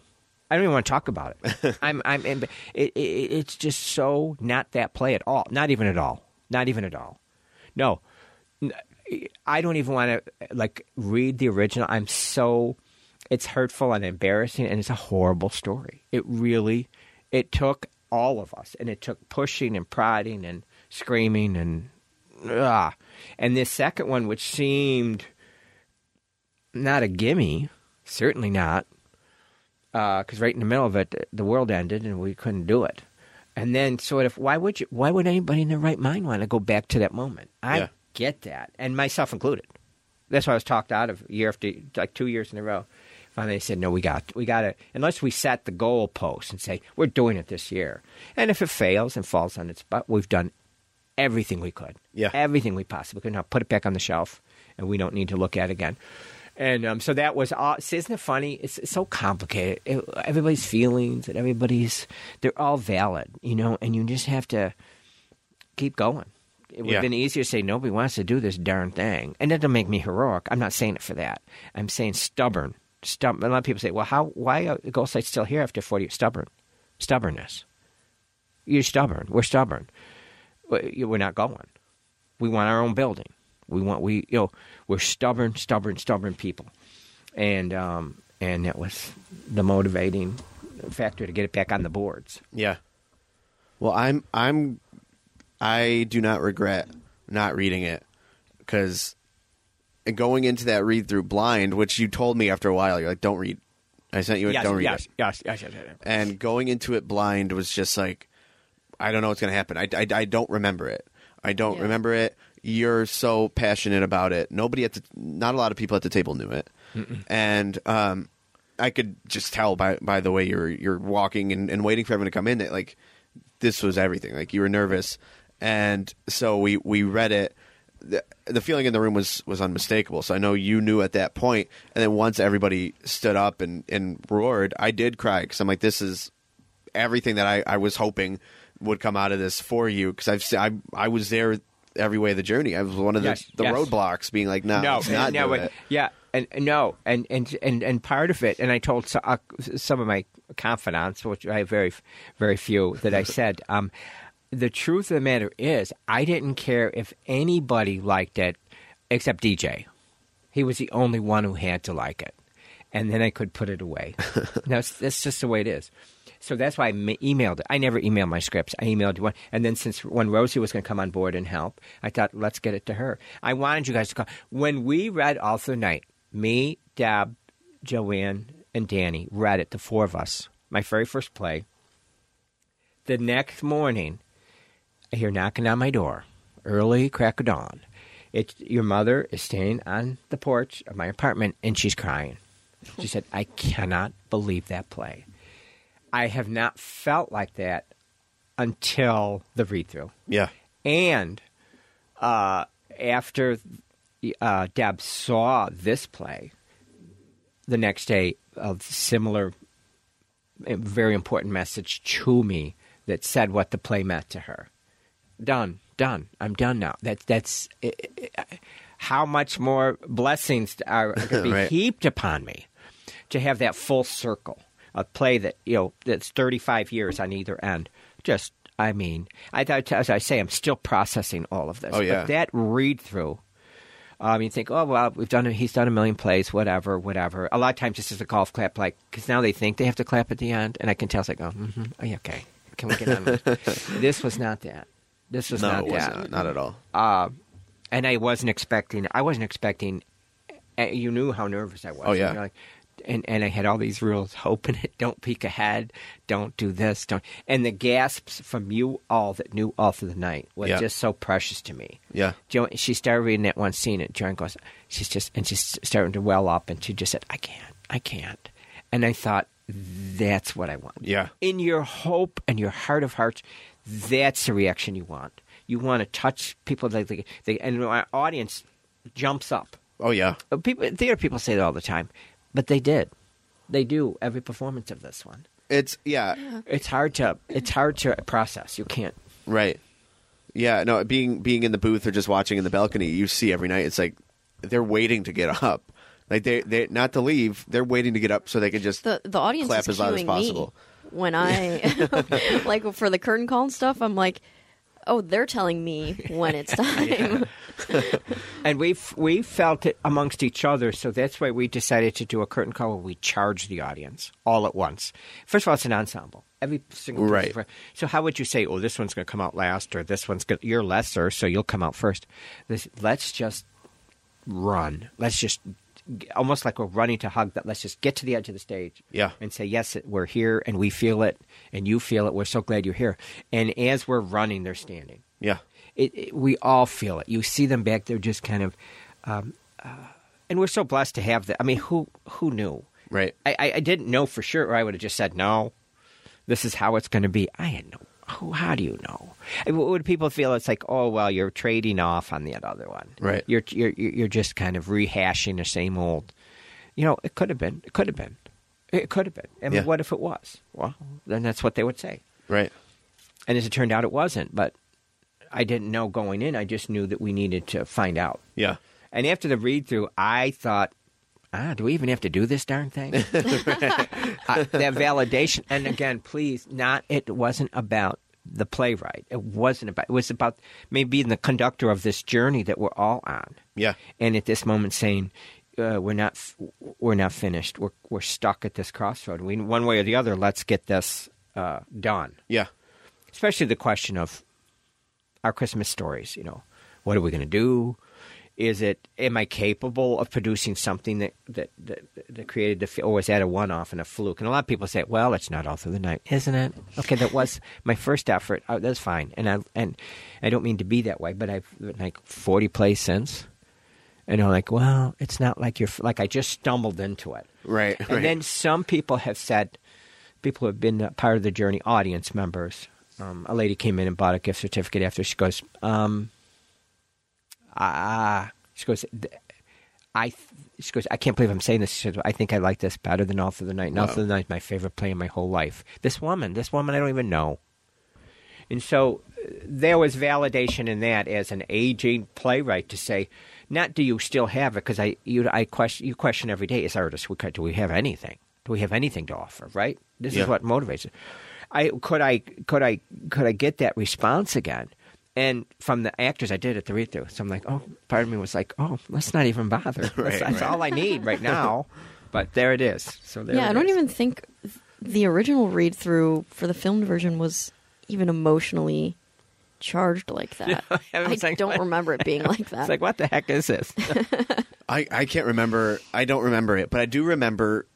I don't even want to talk about it. I'm, I'm, it, it, it's just so not that play at all. Not even at all. Not even at all. No, I don't even want to like read the original. I'm so it's hurtful and embarrassing, and it's a horrible story. It really, it took all of us, and it took pushing and prodding and screaming and ah. And this second one, which seemed not a gimme, certainly not, because right in the middle of it, the world ended and we couldn't do it. And then, sort of, why would you? Why would anybody in their right mind want to go back to that moment? I Yeah. Get that, and myself included. That's why I was talked out of year after like two years in a row. Finally, they said, "No, we got, we got to unless we set the goal post and say we're doing it this year. And if it fails and falls on its butt, we've done everything we could, Yeah. everything we possibly could. Now put it back on the shelf, and we don't need to look at it again." And um, so that was, all, see, isn't it funny? It's, it's so complicated. It- everybody's feelings and everybody's, they're all valid, you know, and you just have to keep going. It would Yeah. have been easier to say nobody wants to do this darn thing, and that doesn't make me heroic. I'm not saying it for that. I'm saying stubborn. Stub- a lot of people say, "Well, how? Why are the goal site's still here after 40 years?" Stubborn, stubbornness. You're stubborn. We're stubborn. We- We're not going. We want our own building. We want we you know we're stubborn, stubborn, stubborn people, and um and that was the motivating factor to get it back on the boards. yeah. Well, I'm I'm I do not regret not reading it because going into that read through blind, which you told me after a while, you're like, don't read. I sent you a yes, don't read yes, it. yes, yes, yes, yes, yes. and going into it blind was just like i don't know what's going to happen I, I, I don't remember it i don't Yeah. remember it you're so passionate about it nobody at the not a lot of people at the table knew it and um I could just tell by by the way you're you're walking and, and waiting for everyone to come in that like this was everything. Like you were nervous, and so we we read it. The, the feeling in the room was was unmistakable. So I know you knew at that point, and then once everybody stood up and and roared, I did cry because I'm like, this is everything that I, I was hoping would come out of this for you because I've I I was there every way of the journey. I was one of the, Yes, the yes. roadblocks, being like, no, no, not no, but- yeah, and and no, and and and and part of it, and I told so, uh, some of my confidants, which I have very very few, that I said, um, the truth of the matter is, I didn't care if anybody liked it, except DJ. He was the only one who had to like it, and then I could put it away. that's that's just the way it is. So that's why I ma- emailed it. I never emailed my scripts. I emailed one, and then since when Rosie was going to come on board and help, I thought let's get it to her. I wanted you guys to come when we read All Through Night. Me, Deb, Joanne, and Danny read it. The four of us. My very first play. The next morning, I hear knocking on my door, early crack of dawn. It's your mother is standing on the porch of my apartment and she's crying. She said, "I cannot believe that play." I have not felt like that until the read through. Yeah, And uh, after uh, Deb saw this play, the next day, a similar, very important message to me that said what the play meant to her. Done, done. I'm done now. That, that's how much more blessings are going to be Right. heaped upon me to have that full circle, a play that you know that's 35 years on either end. Just, I mean, I thought as I say, I'm still processing all of this. Oh, yeah. But that read through. Um, you think, oh well, we've done. He's done a million plays, whatever, whatever. A lot of times, this is a golf clap, like because now they think they have to clap at the end, and I can tell it's like, oh, mm-hmm, oh okay, can we get on this was not that. This was no, not it was that not, not at all. uh, and I wasn't expecting. I wasn't expecting. uh, You knew how nervous I was. Oh, yeah. And, like, and and I had all these rules. Open it. Don't peek ahead. Don't do this. Don't. And the gasps from you all that knew all through the night was Yeah. just so precious to me. Yeah, Jo, she started reading that one scene, and Joanne goes, she's just, and she's starting to well up, and she just said, I can't, I can't. And I thought, that's what I want yeah, in your hope and your heart of hearts, that's the reaction you want. You want to touch people that they, they and our audience jumps up. oh yeah, Uh, People, theater people say that all the time, but they did. They do every performance of this one. it's yeah, It's hard to it's hard to process. You can't. right. Yeah, no, being being in the booth or just watching in the balcony, you see every night. It's like they're waiting to get up, like they they not to leave. They're waiting to get up so they can just The the audience clap is as loud as possible. me when I like for the curtain call and stuff. I'm like, oh, they're telling me when it's time. And we we felt it amongst each other, so that's why we decided to do a curtain call where we charge the audience all at once. First of all, it's an ensemble. Every single Right. person- So how would you say, "Oh, this one's going to come out last," or "This one's going you're lesser, so you'll come out first. This, let's just run. Let's just almost like we're running to hug that. Let's just get to the edge of the stage, Yeah. and say, "Yes, we're here, and we feel it, and you feel it. We're so glad you're here." And as we're running, they're standing yeah, it, it, we all feel it. You see them back there, just kind of, um, uh, and we're so blessed to have that. I mean, who who knew? right. I, I, I didn't know for sure, or I would have just said no. This is how it's going to be. I had no. Who? How do you know? Would people feel it's like? Oh well, you're trading off on the other one. Right. You're you're you're just kind of rehashing the same old. You know, it could have been. It could have been. It could have been. I mean, Yeah. what if it was? Well, then that's what they would say. Right. And as it turned out, it wasn't. But I didn't know going in. I just knew that we needed to find out. Yeah. And after the read through, I thought, ah, do we even have to do this darn thing? Uh, that validation. And again, please, not. It wasn't about the playwright. It wasn't about. It was about maybe being the conductor of this journey that we're all on. Yeah. And at this moment, saying. Uh, we're not. We're not finished. We're we're stuck at this crossroad. We one way or the other. Let's get this uh, done Yeah. especially the question of our Christmas stories. You know, what are we going to do? Is it? Am I capable of producing something that that that, that created the? Or was that a one-off and a fluke? And a lot of people say, "Well, it's not all through the night, isn't it?" Okay, that was my first effort. Oh, that's fine, and I and I don't mean to be that way, but I've like forty plays since. and they're like, "Well, it's not like you're like I just stumbled into it." Right. right. And then some people have said, people who have been a part of the journey, audience members. Um, a lady came in and bought a gift certificate after. She goes, um, ah, she goes, I, she goes, I can't believe I'm saying this. She said, I think I like this better than All Through the Night. And All Through the Night is my favorite play in my whole life. This woman, this woman I don't even know. And so uh, there was validation in that as an aging playwright to say, not do you still have it because I you I question you question every day as artists we do we have anything do we have anything to offer right this Yeah. is what motivates it. I could I could I could I get that response again and from the actors I did at the read through so I'm like oh part of me was like oh let's not even bother that's, Right, that's right. all I need right now but there it is so there yeah, it I don't is. even think the original read through for the filmed version was even emotionally charged like that. I I like, don't what? remember it being like that. it's like what the heck is this I, I can't remember. I don't remember it, but I do remember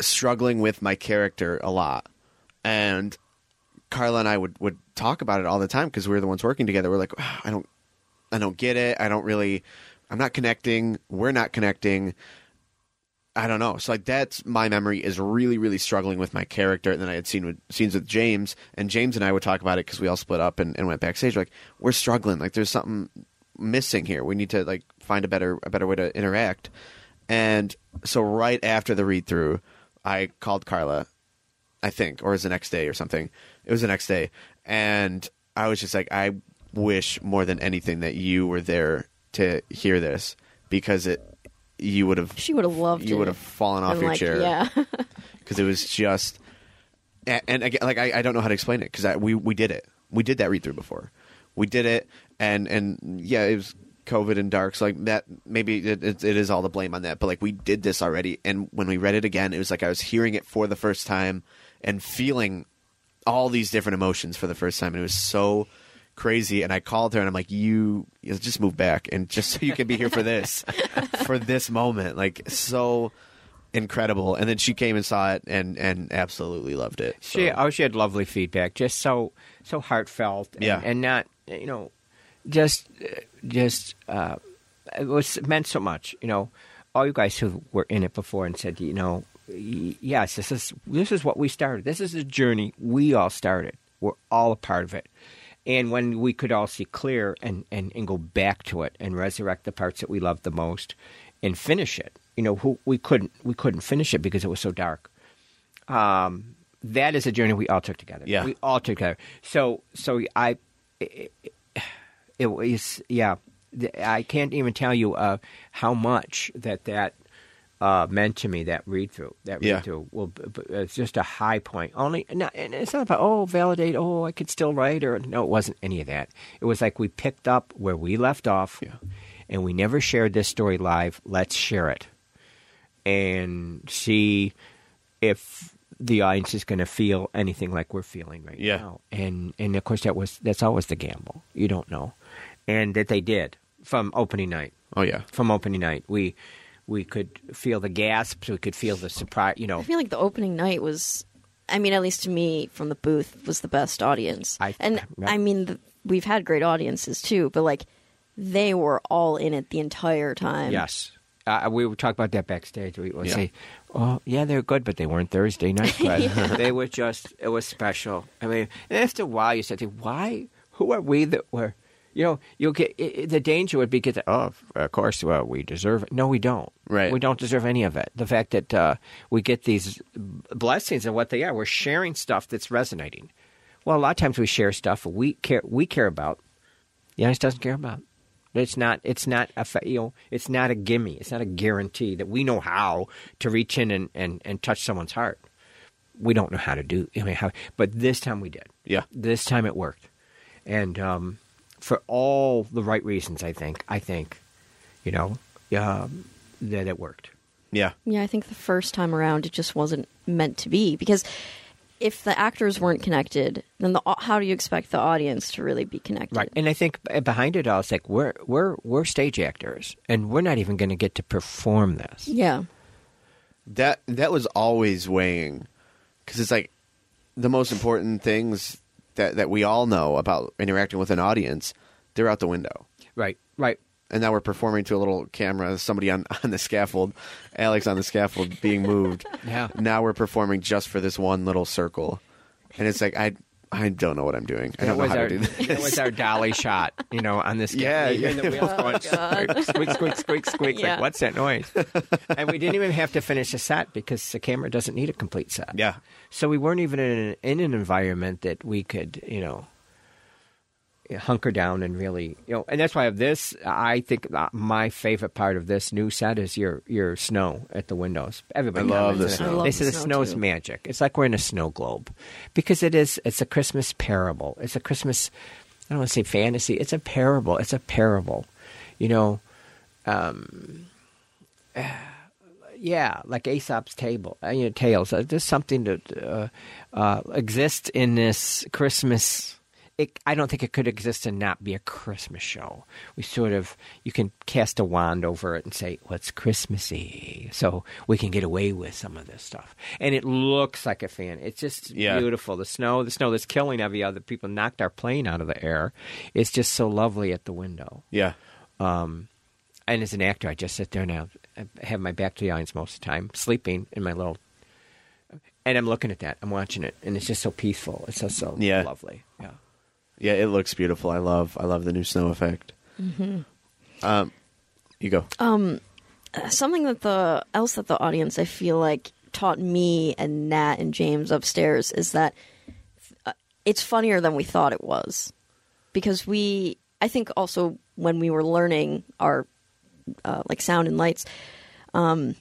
struggling with my character a lot. And Carla and I would, would talk about it all the time because we were the ones working together. We're like, "Ah, I don't, I don't get it. I don't really, I'm not connecting. We're not connecting. I don't know. So like that's my memory is really really struggling with my character. And then I had seen with scenes with James, and James and I would talk about it because we all split up and, and went backstage. Like we're struggling. Like there's something missing here. We need to like find a better a better way to interact. And so right after the read through, I called Carla, I think, or it was the next day or something. It was the next day, and I was just like, I wish more than anything that you were there to hear this because it you would have she would have loved you would have fallen off your like, chair. Yeah. because it was just and, and again like I, I don't know how to explain it because we we did it. We did that read through before. We did it and and yeah it was covid and dark. So like that maybe it, it, it is all the blame on that but like we did this already. And when we read it again it was like i was hearing it for the first time and feeling all these different emotions for the first time and it was so crazy and i called her and i'm like you, you just move back and just so you can be here for this for this moment like so incredible and then she came and saw it and and absolutely loved it so. She oh she had lovely feedback, just so so heartfelt, and, Yeah. and not you know, just just uh, it was it meant so much. You know, all you guys who were in it before and said, you know, yes, this is this is what we started. This is a journey we all started. We're all a part of it. And when we could all see clear and, and, and go back to it and resurrect the parts that we loved the most and finish it, you know, who, we couldn't we couldn't finish it because it was so dark um, that is a journey we all took together. Yeah. we all took together. So, so I, it, it was yeah. I can't even tell you uh, how much that that uh, meant to me. That read through, that read Yeah. through. Well, b- b- it's just a high point. Only, not, and it's not about oh validate. Oh, I could still write, or no, it wasn't any of that. It was like we picked up where we left off, Yeah. and we never shared this story live. Let's share it and see if the audience is going to feel anything like we're feeling right Yeah. now. And and of course that was that's always the gamble. You don't know, and that they did from opening night. oh yeah From opening night, we we could feel the gasps. We could feel the surprise. You know, I feel like the opening night was, I mean, at least to me from the booth, was the best audience. I- and yeah. I mean, the, we've had great audiences too, but like they were all in it the entire time. yes. Uh, we would talk about that backstage. We would Yeah. say, "Oh, yeah, they're good, but they weren't Thursday night good. They were just. It was special. I mean, after a while, you said, "Why? Who are we that were?" You know, you'll get i i- the danger would be get the, oh, of course, well, we deserve it. No, we don't. Right. We don't deserve any of it. The fact that uh, we get these blessings and what they are, we're sharing stuff that's resonating. Well, a lot of times we share stuff we care we care about. The audience doesn't care about. It's not. It's not a. You know. It's not a gimme. It's not a guarantee that we know how to reach in and, and, and touch someone's heart. We don't know how to do. I mean, how? But this time we did. yeah This time it worked, and um, for all the right reasons, I think. I think, you know, um, that it worked. yeah Yeah, I think the first time around it just wasn't meant to be because if the actors weren't connected, then the how do you expect the audience to really be connected? Right, and I think behind it all, it's like we're we're we're stage actors, and we're not even going to get to perform this. Yeah. that that was always weighing because it's like the most important things that that we all know about interacting with an audience they're out the window Right, right. and now we're performing to a little camera. Somebody on on the scaffold, Alex on the scaffold being moved. Yeah. Now we're performing just for this one little circle, and it's like I I don't know what I'm doing. I don't know was how our to do this. that was our dolly shot, you know, on this. Yeah, you yeah. the wheels Oh, God. squeak, squeak, squeak, squeak. Yeah. Like, what's that noise? and we didn't even have to finish a set because the camera doesn't need a complete set. Yeah, So we weren't even in, in an environment that we could, you know, hunker down and really, you know, and that's why of this, I think my favorite part of this new set is your your snow at the windows. Everybody I love the snow. Love They the say the snow, snow's too. magic. It's like we're in a snow globe because it is. It's a Christmas parable. It's a Christmas. I don't want to say fantasy. It's a parable. It's a parable. You know, yeah, like Aesop's table, uh, you know, tales. Uh, there's something that uh, uh, exists in this Christmas. It, I don't think it could exist and not be a Christmas show. We sort of you can cast a wand over it and say, "Well, it's Christmassy," so we can get away with some of this stuff. And it looks like a fan. It's just Yeah. beautiful. The snow, the snow that's killing every other people knocked our plane out of the air. It's just so lovely at the window. yeah, Um, and as an actor, I just sit there now, I have my back to the audience most of the time, sleeping in my little, and I'm looking at that, I'm watching it, and it's just so peaceful. It's just so Yeah. lovely. Yeah. Yeah. It looks beautiful. I love I love the new snow effect. Um, you go. something that the else that the audience I feel like taught me and Nat and James upstairs is that uh, it's funnier than we thought it was because we I think also when we were learning our uh, like sound and lights um,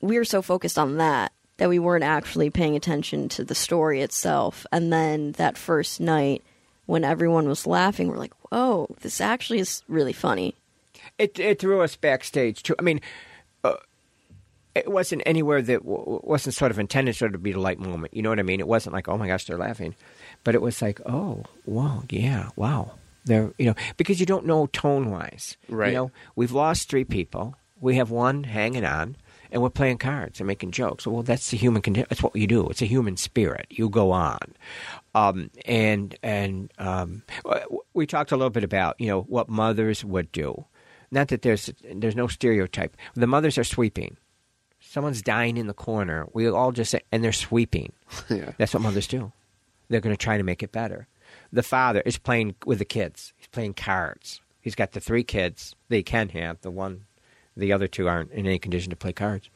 we were so focused on that that we weren't actually paying attention to the story itself and then that first night when everyone was laughing we're like whoa this actually is really funny It it threw us backstage too. I mean, uh, it wasn't anywhere that w- w- wasn't sort of intended sort of to be the light moment. You know what I mean? It wasn't like, oh my gosh, they're laughing, but it was like, oh, wow, yeah, wow, they're you know because you don't know tone wise. Right. You know, we've lost three people. We have one hanging on. And we're playing cards and making jokes. Well, that's the human condition. That's what you do. It's a human spirit. You go on, um, and and um, we talked a little bit about you know what mothers would do. Not that there's there's no stereotype. The mothers are sweeping. Someone's dying in the corner. We all just say, and they're sweeping. Yeah. That's what mothers do. They're going to try to make it better. The father is playing with the kids. He's playing cards. He's got the three kids they can have. The one, the other two aren't in any condition to play cards.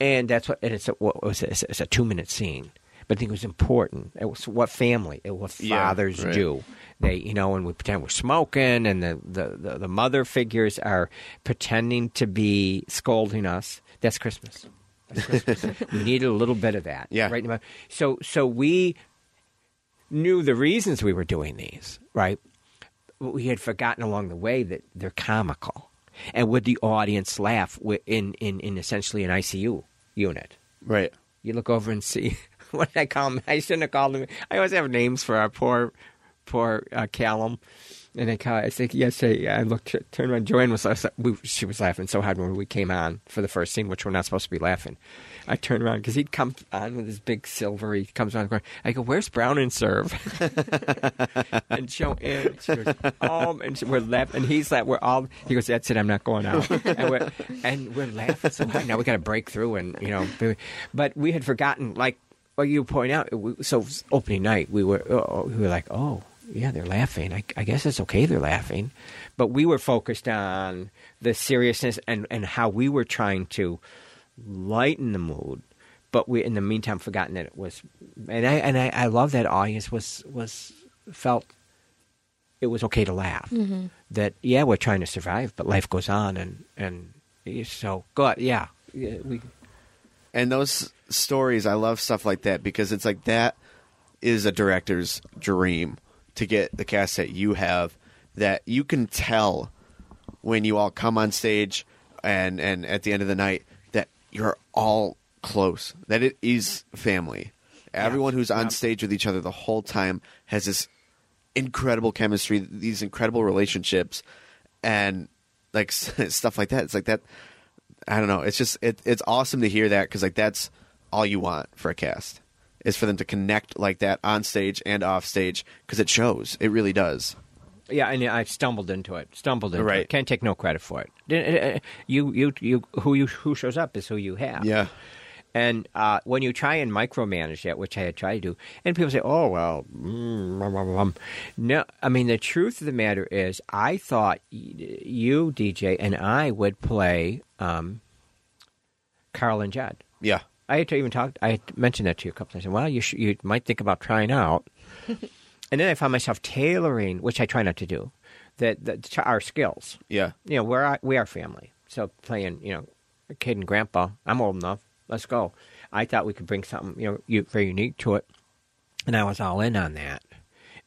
And that's what. And it's a, what was it? It's a, it's a two minute scene, but I think it was important. It was what family, it was what Yeah, fathers right. do. They, you know, and we pretend we're smoking, and the, the, the, the mother figures are pretending to be scolding us. That's Christmas. That's Christmas. we needed a little bit of that. Yeah. Right. So, so we knew the reasons we were doing these, right? We had forgotten along the way that they're comical. And would the audience laugh in, in, in essentially an ICU unit? Right. You look over and see what did I call him? I shouldn't have called him. I always have names for our poor, poor uh, Callum. And I, call, I think yesterday I looked, turned around. Joanne was, we, she was laughing so hard when we came on for the first scene, which we're not supposed to be laughing. I turned around because he'd come on with his big silver. He comes on. I go, "Where's Brown and Serve?" and Joanne, she goes, "Oh," and she- we're laughing. And he's like, "We're all." He goes, "That's it. I'm not going out." and, we're, and we're laughing so hard. Now we got to break through, and you know, but we had forgotten, like, well, you point out. we- So opening night, we were oh, we were like, "Oh, yeah, they're laughing. I, I guess it's okay. They're laughing," but we were focused on the seriousness and and how we were trying to lighten the mood. But we, in the meantime, forgotten that it was, and I and I, I love that audience was was felt it was okay to laugh. Mm-hmm. That yeah, we're trying to survive, but life goes on, and and so God, yeah, yeah, we And those stories, I love stuff like that because it's like that is a director's dream to get the cast that you have that you can tell when you all come on stage and and at the end of the night that you're all close that it is family everyone who's on Yeah. stage with each other the whole time has this incredible chemistry these incredible relationships and like stuff like that it's like that I don't know. It's just it, it's awesome to hear that because like that's all you want for a cast is for them to connect like that on stage and off stage because it shows. It really does. Yeah, and I stumbled into it. Stumbled into Right. it. Can't take no credit for it. Uh, You, you, you. Who you who shows up is who you have. Yeah. And uh, when you try and micromanage that, which I had tried to do, and people say, "Oh well," mm, blah, blah, blah." no. I mean, the truth of the matter is, I thought you, DJ, and I would play um, Carl and Judd. Yeah. I had to even talk. I had mentioned that to you a couple times. Well, you sh- you might think about trying out. and then I found myself tailoring, which I try not to do, that our skills. Yeah. You know, we're we are family. So playing, you know, a kid and grandpa. I'm old enough. Let's go. I thought we could bring something, you know, u- very unique to it, and I was all in on that.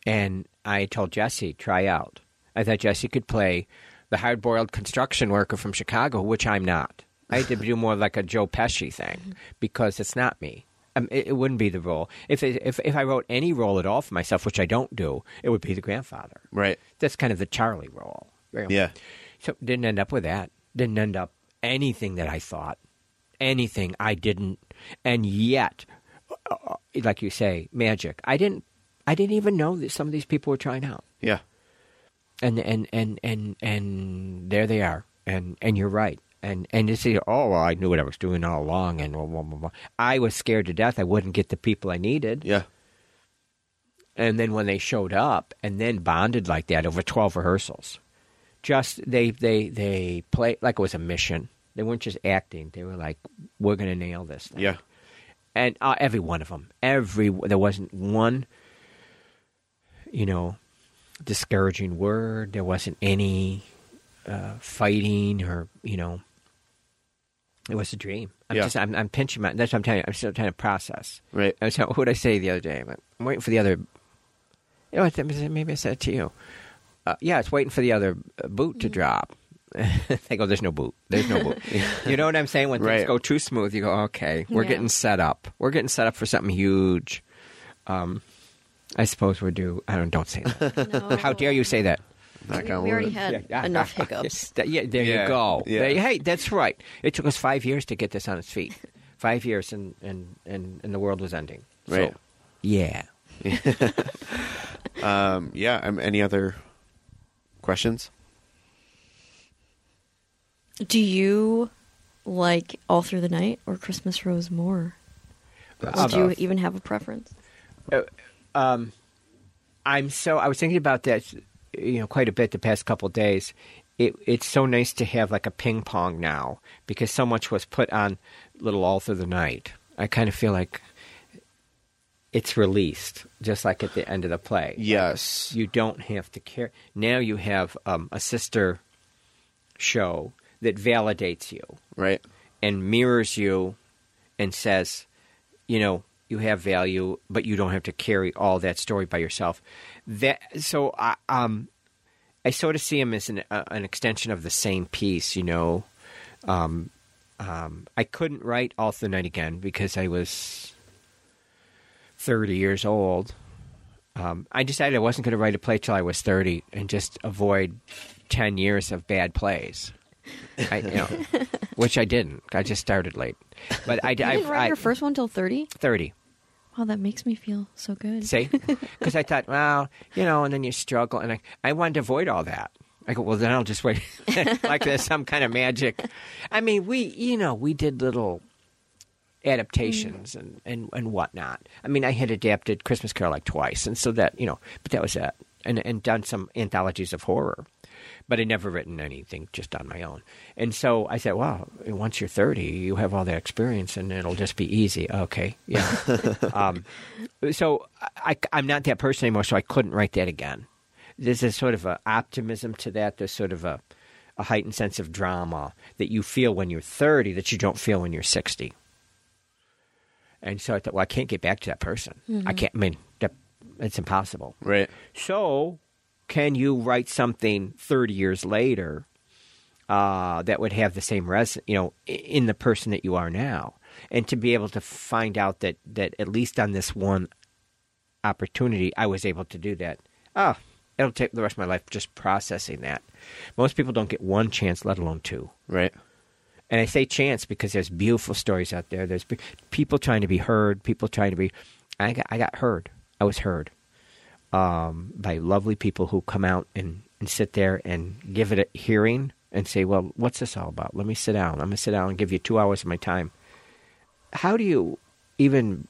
And I told Jesse try out. I thought Jesse could play the hard-boiled construction worker from Chicago, which I'm not. I had to do more like a Joe Pesci thing because it's not me. Um, it, it wouldn't be the role. If, it, if if I wrote any role at all for myself, which I don't do, it would be the grandfather. Right. That's kind of the Charlie role. Yeah. So didn't end up with that. Didn't end up anything that I thought. Anything I didn't. And yet, uh, like you say, magic. I didn't. I didn't even know that some of these people were trying out. Yeah. And and and and and there they are. And and you're right. And and you see, oh, well, I knew what I was doing all along. And blah, blah, blah. I was scared to death. I wouldn't get the people I needed. Yeah. And then when they showed up and then bonded like that over 12 rehearsals, just they they they play like it was a mission. They weren't just acting. They were like, "We're going to nail this." Thing. Yeah. And uh, every one of them, every there wasn't one, you know, discouraging word. There wasn't any uh, fighting or you know. It was a dream. I'm Yeah. just I'm, I'm pinching my. That's what I'm telling you. I'm still trying to process. Right. I was what did I say the other day? I'm I'm waiting for the other. You know, I think maybe I said it to you. Uh, yeah, it's waiting for the other uh, boot to drop. they go, "There's no boot. There's no boot." you know what I'm saying? When Right. things go too smooth, you go, "Okay, we're Yeah. getting set up. We're getting set up for something huge." Um, I suppose we're due. I don't. Don't say that. No. How dare you say that? Knock We, we already had Yeah. enough hiccups. Yeah, there Yeah, you go. yeah. There- hey, that's right. It took us five years to get this on its feet. Five years, and and and, and the world was ending. So, Right. yeah. Um, yeah. Um, any other questions? Do you like All Through the Night or Christmas Rose more? Or Uh, do you even have a preference? um, I'm so I was thinking about that, you know, quite a bit the past couple of days. It, it's so nice to have like a ping pong now because so much was put on little all through the night. I kind of feel like it's released, just like at the end of the play. Yes. You don't have to care. Now you have um, a sister show that validates you Right. and mirrors you and says, you know, you have value, but you don't have to carry all that story by yourself. That so I um I sort of see him as an uh, an extension of the same piece, you know. Um, um, I couldn't write All the Night again because I was thirty years old. Um, I decided I wasn't going to write a play till I was thirty and just avoid ten years of bad plays. I, you know, which I didn't. I just started late. But I, You didn't write I your first one till 30? thirty. Wow, that makes me feel so good. See, because I thought, well, you know, and then you struggle, and I, I wanted to avoid all that. I go, well, then I'll just wait, like there's some kind of magic. I mean, we, you know, we did little adaptations mm. and, and, and whatnot. I mean, I had adapted Christmas Carol like twice, and so that, you know, but that was it. And, and done some anthologies of horror, but I'd never written anything just on my own. And so I said, well, once you're 30, you have all that experience, and it'll just be easy. Okay, yeah. um, so I, I'm not that person anymore, so I couldn't write that again. There's a sort of a optimism to that. There's sort of a, a heightened sense of drama that you feel when you're 30 that you don't feel when you're 60. And so I thought, well, I can't get back to that person. I can't. I mean, that, it's impossible. Right. So, can you write something 30 years later uh, that would have the same res, you know, in the person that you are now, and to be able to find out that that at least on this one opportunity, I was able to do that. Oh, it'll take the rest of my life just processing that. Most people don't get one chance, let alone two. Right. And I say chance because there's beautiful stories out there. There's be- people trying to be heard, people trying to be. I got, I got heard. I was heard. Um, by lovely people who come out and, and sit there and give it a hearing and say, "Well, what's this all about? Let me sit down. I'm gonna sit down and give you two hours of my time." How do you even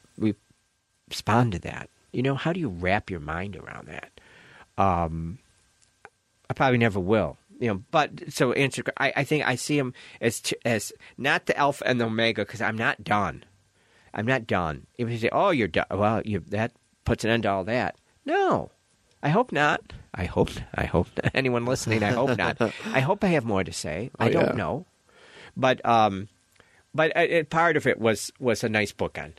respond to that? You know, how do you wrap your mind around that? Um, I probably never will. You know, but so answer. I, I think I see him as as not the alpha and the omega because I'm not done. I'm not done. If you say, "Oh, you're done," well, you, that puts an end to all that. No, I hope not. I hope. I hope not. anyone listening. I hope not. I hope I have more to say. I Oh, don't yeah. know, but um, but uh, part of it was was a nice bookend,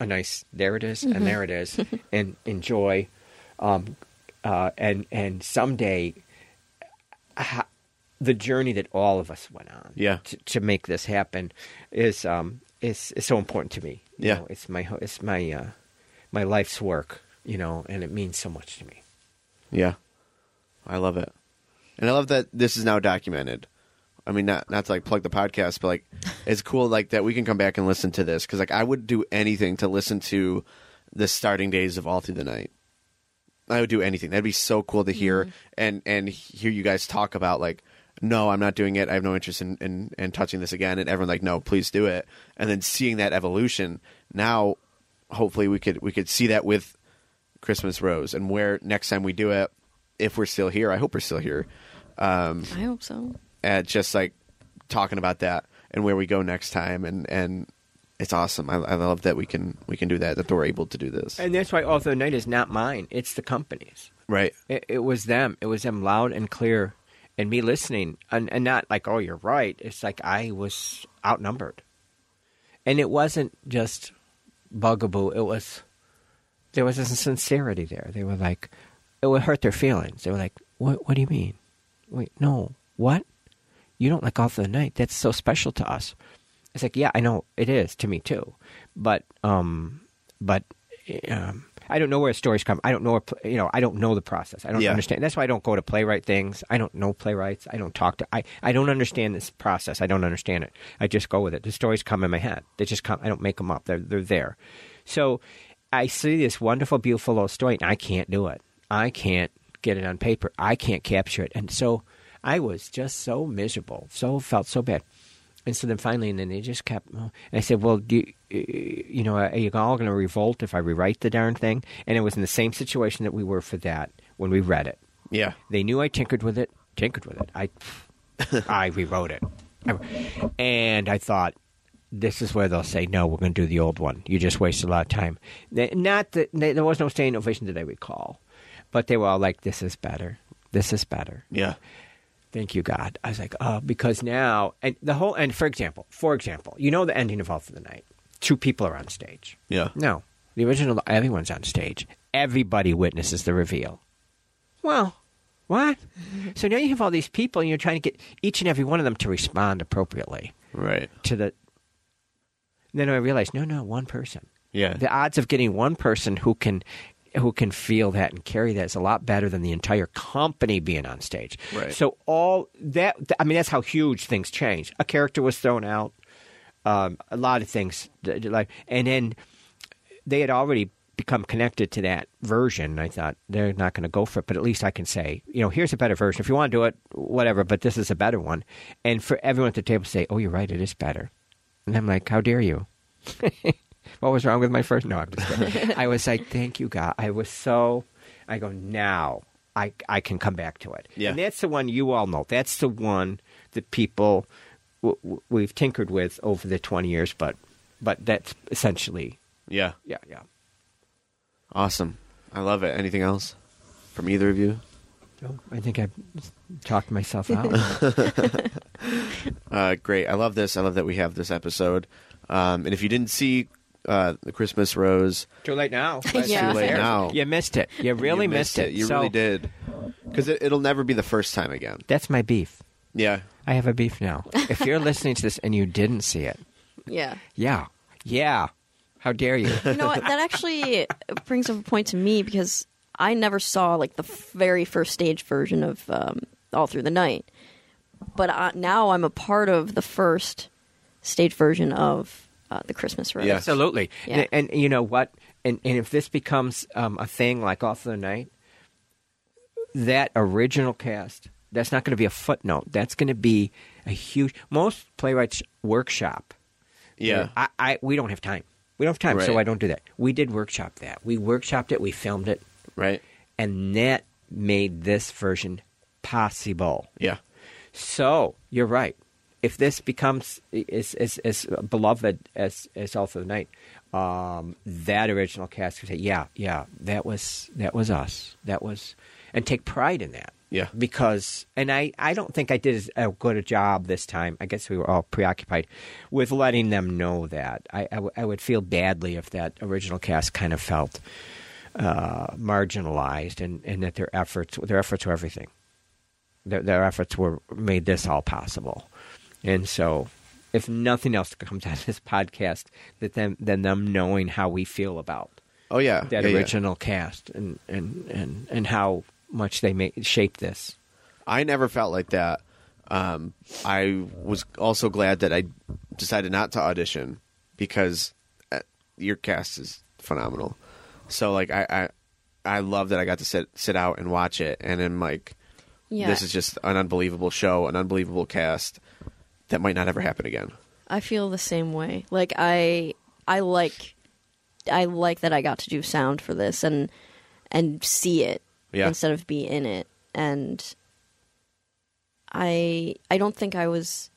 a nice there it is, and there it is, and enjoy, um, uh, and and someday, uh, the journey that all of us went on, Yeah. to, to make this happen, is um is is so important to me. You Yeah. know, it's my it's my uh, my life's work, you know, and it means so much to me. Yeah, I love it, and I love that this is now documented. I mean, not not to like plug the podcast, but like it's cool like that we can come back and listen to this because like I would do anything to listen to the starting days of All Through the Night. I would do anything. That'd be so cool to hear mm-hmm. and and hear you guys talk about like, no, I'm not doing it. I have no interest in in, in touching this again. And everyone like, no, please do it. And then seeing that evolution now, hopefully we could we could see that with Christmas Rose and where next time we do it, if we're still here, I hope we're still here. Um, I hope so. at just like talking about that and where we go next time, and and it's awesome. I, I love that we can we can do that. That we're able to do this. And that's why All Through the Night is not mine; it's the company's. right. It, it was them. It was them loud and clear, and me listening, and, and not like, "Oh, you're right." It's like I was outnumbered, and it wasn't just bugaboo. It was there was a sincerity there. They were like, it would hurt their feelings. They were like, "What? What do you mean? Wait, no, what? You don't like All Through the Night? That's so special to us." It's like, yeah, I know it is to me too, but um, but um, I don't know where stories come. I don't know, you know, I don't know the process. I don't Yeah. understand. That's why I don't go to playwright things. I don't know playwrights. I don't talk to. I I don't understand this process. I don't understand it. I just go with it. The stories come in my head. They just come. I don't make them up. They're they're there. So I see this wonderful, beautiful little story, and I can't do it. I can't get it on paper. I can't capture it, and so I was just so miserable. So felt so bad. And so then finally, and then they just kept. And I said, "Well, you, uh, you know, are you all going to revolt if I rewrite the darn thing?" And it was in the same situation that we were for that when we read it. Yeah. They knew I tinkered with it. Tinkered with it. I, I rewrote it, and I thought, this is where they'll say, "No, we're going to do the old one. You just wasted a lot of time." Not that there was no standing ovation that I recall, but they were all like, "This is better. This is better." Yeah. Thank you, God. I was like, oh, because now, and the whole, and for example, for example, you know the ending of All for the Night. Two people are on stage. Yeah. No, the original, everyone's on stage. Everybody witnesses the reveal. Well, what? so now you have all these people, and you're trying to get each and every one of them to respond appropriately Right. to the. Then I realized, no, no, one person. Yeah. The odds of getting one person who can who can feel that and carry that is a lot better than the entire company being on stage. Right. So all that I mean that's how huge things change. A character was thrown out. Um, a lot of things th- th- like and then they had already become connected to that version. I thought they're not going to go for it, but at least I can say, you know, here's a better version. If you want to do it, whatever, but this is a better one. And for everyone at the table to say, "Oh, you're right, it is better." And I'm like, "How dare you?" what was wrong with my first? No, I'm just kidding. I was like, thank you, God. I was so. I go now. I I can come back to it. Yeah. And that's the one you all know. That's the one that people w- w- we've tinkered with over the 20 years, but but that's essentially Yeah. yeah yeah. Awesome. I love it. Anything else from either of you? So I think I've talked myself out. Uh, great. I love this. I love that we have this episode. Um, and if you didn't see uh, the Christmas Rose, Too late now. It's Yeah. too late now. You missed it. You really you missed, it. You So, really did. Because it, it'll never be the first time again. That's my beef. Yeah. I have a beef now. if you're listening to this and you didn't see it, Yeah. yeah, yeah, how dare you? You know what? That actually brings up a point to me because I never saw like the very first stage version of um, All Through the Night, but I, now I'm a part of the first stage version of uh, the Christmas Rose. Yeah. Absolutely. Yeah. And, and you know what? And, and if this becomes um, a thing like All Through the Night, that original cast. That's not going to be a footnote. That's going to be a huge. Most playwrights workshop. Yeah. I, I we don't have time. We don't have time, so I don't do that. We did workshop that. We workshopped it. We filmed it, Right. and that made this version possible. Yeah. So you're right. If this becomes as as, as beloved as as All Through the Night, um, that original cast could say, "Yeah, yeah, that was that was us. That was," and take pride in that. Yeah. Because, and I, I don't think I did as a good a job this time. I guess we were all preoccupied with letting them know that. I, I, w- I would feel badly if that original cast kind of felt uh, marginalized, and, and that their efforts their efforts were everything. Their, their efforts were made this all possible, and so if nothing else comes out of this podcast, that them than them knowing how we feel about Oh yeah. that yeah, yeah. original cast and, and, and, and how much they made, shaped this. I never felt like that. Um, I was also glad that I decided not to audition because uh, your cast is phenomenal. So like I, I I love that I got to sit sit out and watch it, and then like Yeah. this is just an unbelievable show, an unbelievable cast that might not ever happen again. I feel the same way. Like I I like I like that I got to do sound for this and and see it Yeah. instead of be in it. And I I don't think I was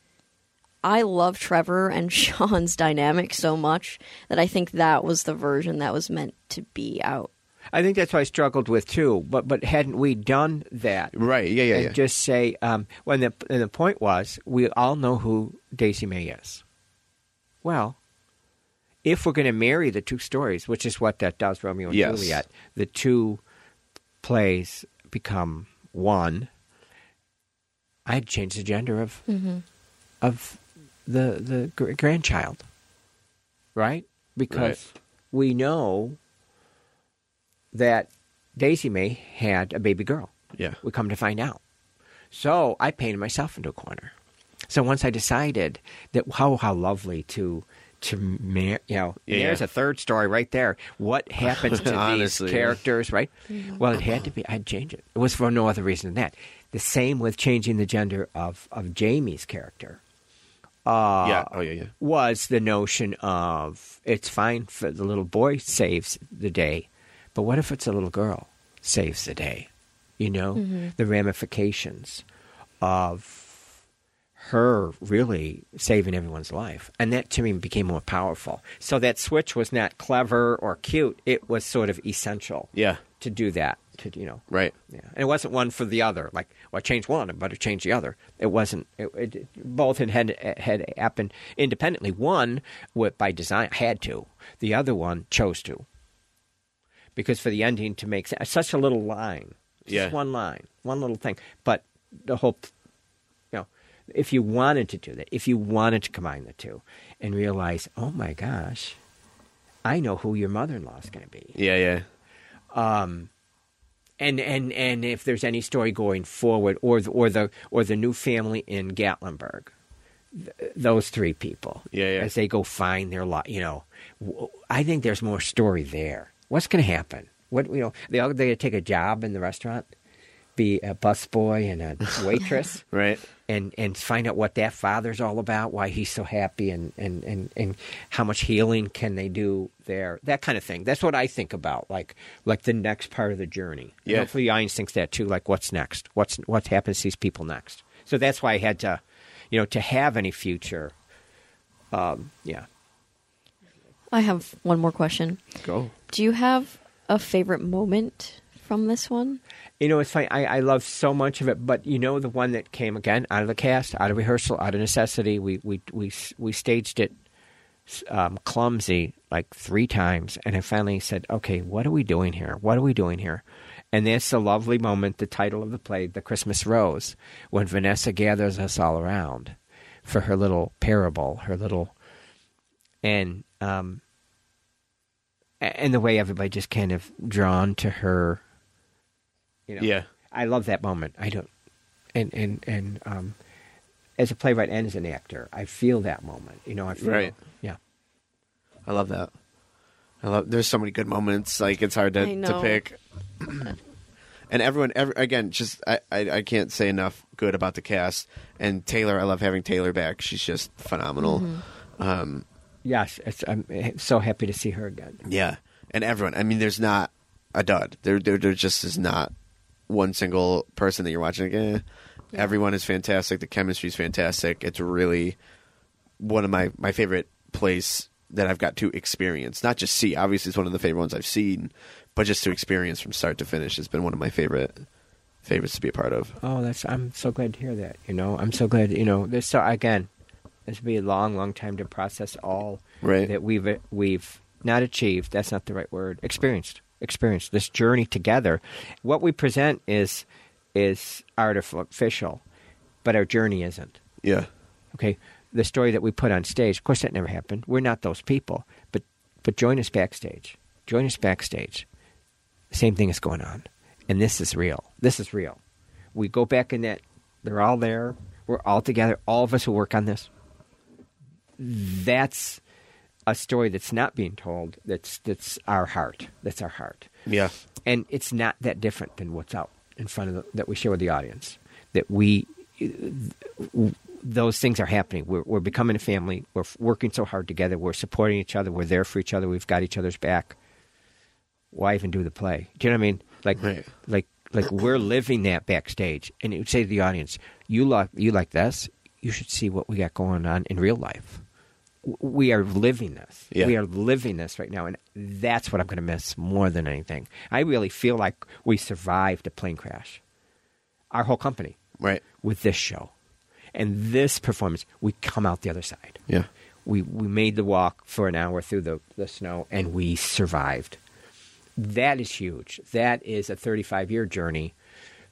I love Trevor and Sean's dynamic so much that I think that was the version that was meant to be out. I think that's what I struggled with too. But but hadn't we done that? Right? Yeah, yeah, and yeah. just say um, when the and the point was we all know who Daisy May is. Well, if we're going to marry the two stories, which is what that does, Romeo and Yes. Juliet, the two plays become one. I had changed the gender of of the the gr- grandchild, right? Because we know that Daisy May had a baby girl. yeah. We come to find out. So I painted myself into a corner. So once I decided that how how lovely to to mar- you know Yeah, there's a third story right there. What happens to Honestly, these characters, right? Mm-hmm. Well, it had to be. I'd change it. It was for no other reason than that. The same with changing the gender of of Jamie's character Uh, yeah. Oh yeah, yeah. was the notion of it's fine for the little boy saves the day, but what if it's a little girl saves the day? You know, mm-hmm. the ramifications of her really saving everyone's life. And that to me became more powerful. So that switch was not clever or cute, it was sort of essential Yeah. To do that. To you know, Right. yeah, and it wasn't one for the other. Like, well, I changed one, I better change the other. It wasn't. It, it, both had, had had happened independently. One, what by design, had to. The other one chose to. Because for the ending to make sense, such a little line, just Yeah. one line, one little thing, but the whole, you know, if you wanted to do that, if you wanted to combine the two, and realize, oh my gosh, I know who your mother-in-law is going to be Yeah, yeah. Um, and and and if there's any story going forward, or the, or the or the new family in Gatlinburg, th- those three people, Yeah, yeah. as they go find their lot, you know, w- I think there's more story there. What's going to happen? What you know, they all they take a job in the restaurant, be a busboy and a waitress. Right. And and find out what that father's all about, why he's so happy, and and and and how much healing can they do there, that kind of thing. That's what I think about, like like the next part of the journey. And Yeah. hopefully, Ainz thinks that too. Like, what's next? What's what happens to these people next? So that's why I had to, you know, to have any future. Um, yeah, I have one more question. Go. Do you have a favorite moment from this one? You know, it's funny. I, I love so much of it, but you know, the one that came again out of the cast, out of rehearsal, out of necessity. We we we we staged it um, clumsy like three times, and I finally said, "Okay, what are we doing here? What are we doing here?" And that's the lovely moment, the title of the play, "The Christmas Rose," when Vanessa gathers us all around for her little parable, her little, and um, and the way everybody just kind of drawn to her. You know, Yeah. I love that moment. I don't, and and and um, as a playwright and as an actor, I feel that moment. You know, I feel, Right. yeah. I love that. I love. There's so many good moments. Like it's hard to, to pick. and everyone, every, again, just I, I I can't say enough good about the cast and Taylor. I love having Taylor back. She's just phenomenal. Um, Yes, it's, I'm so happy to see her again. yeah, and everyone. I mean, there's not a dud. There, there, there just is not one single person that you're watching. Like, eh. Everyone is fantastic. The chemistry is fantastic. It's really one of my my favorite plays that I've got to experience. Not just see. Obviously, it's one of the favorite ones I've seen, but just to experience from start to finish has been one of my favorite favorites to be a part of. Oh, that's I'm so glad to hear that. You know, I'm so glad. You know, this so again, this will be a long, long time to process all Right. that we've we've not achieved. That's not the right word. Experienced, experienced this journey together. What we present is is artificial, but our journey isn't. Yeah. Okay, the story that we put on stage. Of course, that never happened. We're not those people. But but join us backstage. Join us backstage. Same thing is going on, and this is real. This is real. We go back in that. They're all there. We're all together. All of us who work on this. That's a story that's not being told. That's that's our heart. That's our heart Yeah. and it's not that different than what's out in front of the, that we share with the audience. That we those things are happening. We're, we're becoming a family. We're working so hard together. We're supporting each other. We're there for each other. We've got each other's back. Why even do the play? Do you know what I mean? Like, Right. like, like we're living that backstage. And it would say to the audience, "You like you like this? You should see what we got going on in real life. We are living this. Yeah. We are living this right now, and that's what I'm going to miss more than anything. I really feel like we survived a plane crash. Our whole company Right. with this show and this performance, we come out the other side. Yeah. We we made the walk for an hour through the, the snow and we survived. That is huge. That is a 35 year journey.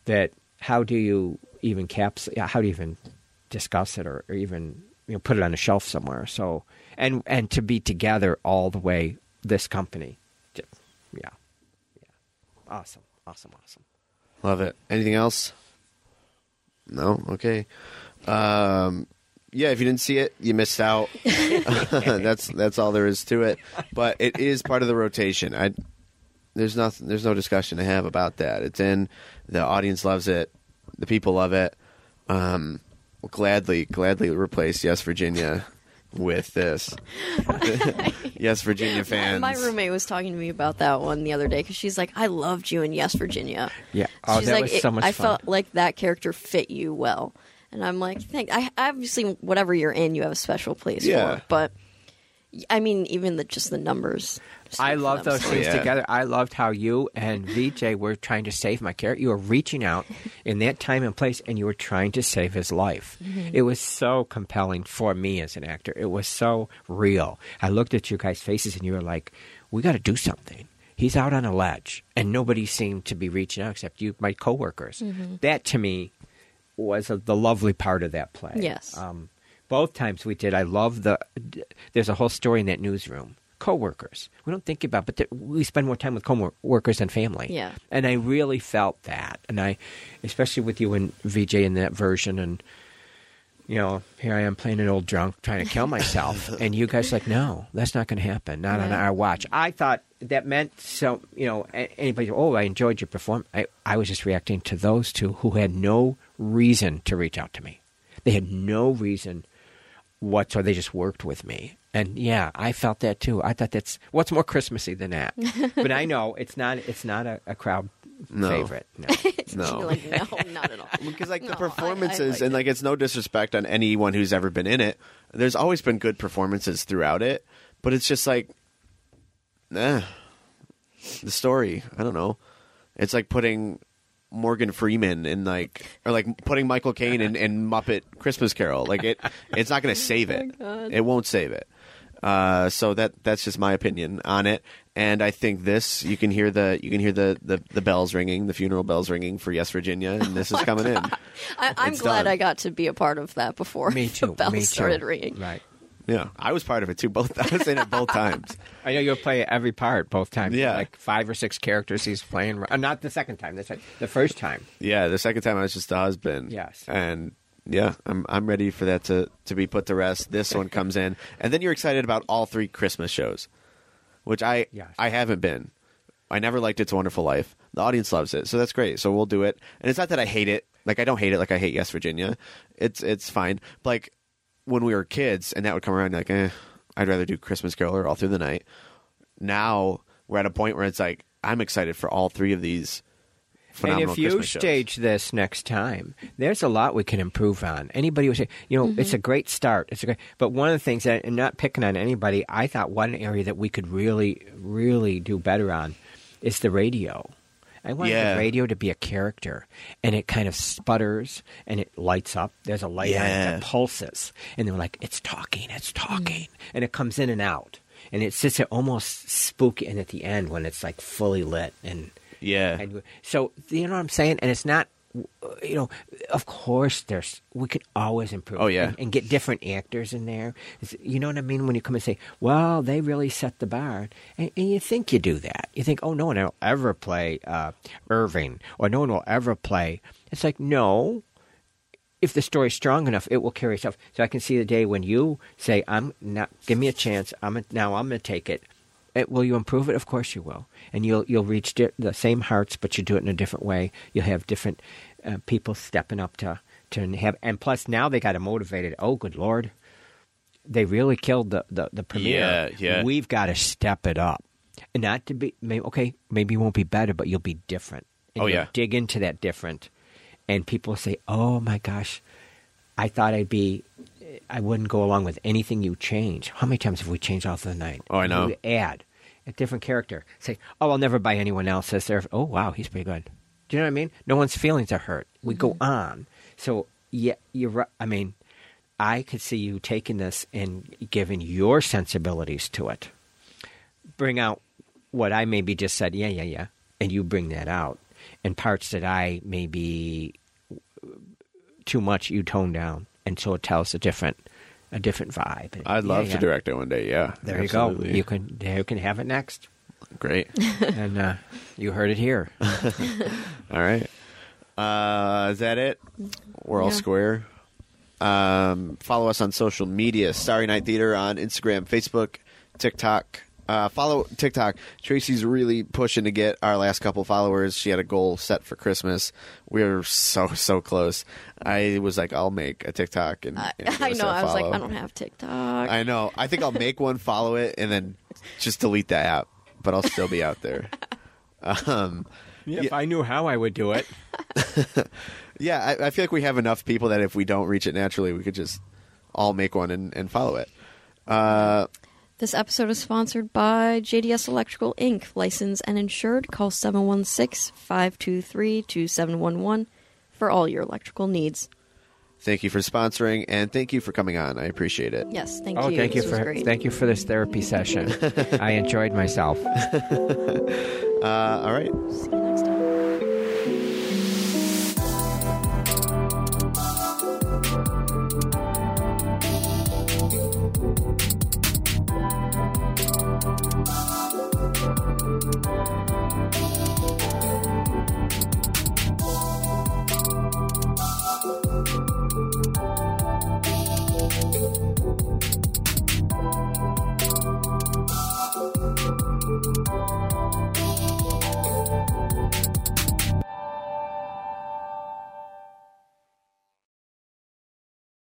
That how do you even caps? How do you even discuss it or, or even you know put it on a shelf somewhere? So and and to be together all the way. This company, Just- yeah, yeah, awesome, awesome, awesome. Love it. Anything else? No. Okay. Um, yeah, if you didn't see it, you missed out. that's that's all there is to it. But it is part of the rotation. I there's nothing. There's no discussion to have about that. It's in. The audience loves it. The people love it. Um, will gladly, gladly replace Yes Virginia with this. yes Virginia fans. My roommate was talking to me about that one the other day because she's like, "I loved you in Yes, Virginia." Yeah. Oh, she's that like, was so "It- much I fun. felt like that character fit you well, and I'm like, "Thank." I obviously, whatever you're in, you have a special place Yeah. for. But I mean, even the just the numbers. I love those scenes yeah. together. I loved how you and VJ were trying to save my character. You were reaching out in that time and place, and you were trying to save his life. It was so compelling for me as an actor. It was so real. I looked at you guys' faces, and you were like, "We got to do something." He's out on a ledge, and nobody seemed to be reaching out except you, my coworkers. That to me was a, the lovely part of that play. Yes. Um, both times we did. I love the. There's a whole story in that newsroom. Coworkers. We don't think about, but th- we spend more time with coworkers than family. Yeah. And I really felt that, and I, especially with you and VJ in that version, and you know, here I am playing an old drunk trying to kill myself, and you guys like, no, that's not going to happen, not on our watch. I thought that meant so. You know, anybody? Oh, I enjoyed your performance. I, I was just reacting to those two who had no reason to reach out to me. They had no reason whatsoever. They just worked with me. And yeah, I felt that too. I thought that's what's more Christmassy than that. but I know it's not. It's not a, a crowd No. favorite. No. No. Like, no, not at all. because like No, the I- I performances liked and it. like it's no disrespect on anyone who's ever been in it there's always been good performances throughout it but it's just like eh, the story i don't know it's like putting morgan freeman and like or like putting michael caine in, in muppet christmas carol like it it's not going to save it God. it won't save it uh, so that that's just my opinion on it, and I think this you can hear the you can hear the, the, the bells ringing, the funeral bells ringing for Yes Virginia, and this is coming in. I, I'm It's glad done. I got to be a part of that before Me the too. bells me too. started ringing. Right. Yeah, I was part of it too. Both I was in it both times. I know you'll play every part both times. Yeah. like five or six characters he's playing. Uh, not the second time. That's right. The first time. Yeah, the second time I was just the husband. Yes. and yeah, I'm I'm ready for that to to be put to rest. This one comes in, and then you're excited about all three Christmas shows, which I Yes. I haven't been. I never liked It's a Wonderful Life, the audience loves it, so that's great. So we'll do it, and it's not that I hate it. Like I don't hate it. Like I hate Yes Virginia. It's it's fine. But like when we were kids, and that would come around, like eh, I'd rather do Christmas Caroler all through the night. Now we're at a point where it's like I'm excited for all three of these. And if you Christmas shows. stage this next time, there's a lot we can improve on. Anybody would say, you know, it's a great start. It's a great, but one of the things that, and not picking on anybody, I thought one area that we could really, really do better on is the radio. I want Yeah. the radio to be a character, and it kind of sputters and it lights up. There's a light Yeah. that pulses, and they're like, "It's talking, it's hmm. talking," and it comes in and out, and it sits there almost spooky. And at the end, when it's like fully lit and yeah, and so you know what I'm saying, and it's not, you know, of course there's we could always improve. Oh, yeah. and, and get different actors in there. You know what I mean when you come and say, well, they really set the bar, and, and you think you do that. You think, oh, no one will ever play uh, Irving, or no one will ever play. It's like no. If the story's strong enough, it will carry itself. So I can see the day when you say, "I'm not. Give me a chance. I'm a, now. I'm going to take it." It, will you improve it? Of course you will, and you'll you'll reach di- the same hearts, but you do it in a different way. You'll have different uh, people stepping up to to have, and plus now they got it motivated. Oh, good lord, they really killed the the, the premiere. Yeah, yeah. We've got to step it up, and not to be maybe okay. Maybe you won't be better, but you'll be different. And Oh, yeah. dig into that different, and people say, "Oh my gosh, I thought I'd be." I wouldn't go along with anything you change. How many times have we changed off the night? Oh, I know. You add a different character. Say, oh, I'll never buy anyone else's. There. Oh, wow, he's pretty good. Do you know what I mean? No one's feelings are hurt. We go mm-hmm. on. So yeah, you're right. I mean, I could see you taking this and giving your sensibilities to it. Bring out what I maybe just said. Yeah, yeah, yeah, and you bring that out, and parts that I maybe too much you tone down, and so it tells a different a different vibe. I'd love yeah. to direct it one day. Yeah, There you go. You can you can have it next, Great. and uh, you heard it here. All right. Uh, is that it? We're all Yeah. square. Um, follow us on social media: Starry Night Theater on Instagram, Facebook, TikTok. Uh, follow TikTok. Tracy's really pushing to get our last couple followers. She had a goal set for Christmas. We were so so close. I was like, I'll make a TikTok and, I, and give I know. I was like. I don't have TikTok. I know. I think I'll make one, follow it, and then just delete the app. But I'll still be out there. Um, if I knew how, I would do it. Yeah, I, I feel like we have enough people that if we don't reach it naturally, we could just all make one and, and follow it. Uh, This episode is sponsored by JDS Electrical Inc., licensed and insured. Call 716 523 2711 for all your electrical needs. thank you for sponsoring and thank you for coming on. I appreciate it. Yes, thank Oh, you. thank you This was for great. thank you for this therapy session. I enjoyed myself. Uh, all right. See you next time.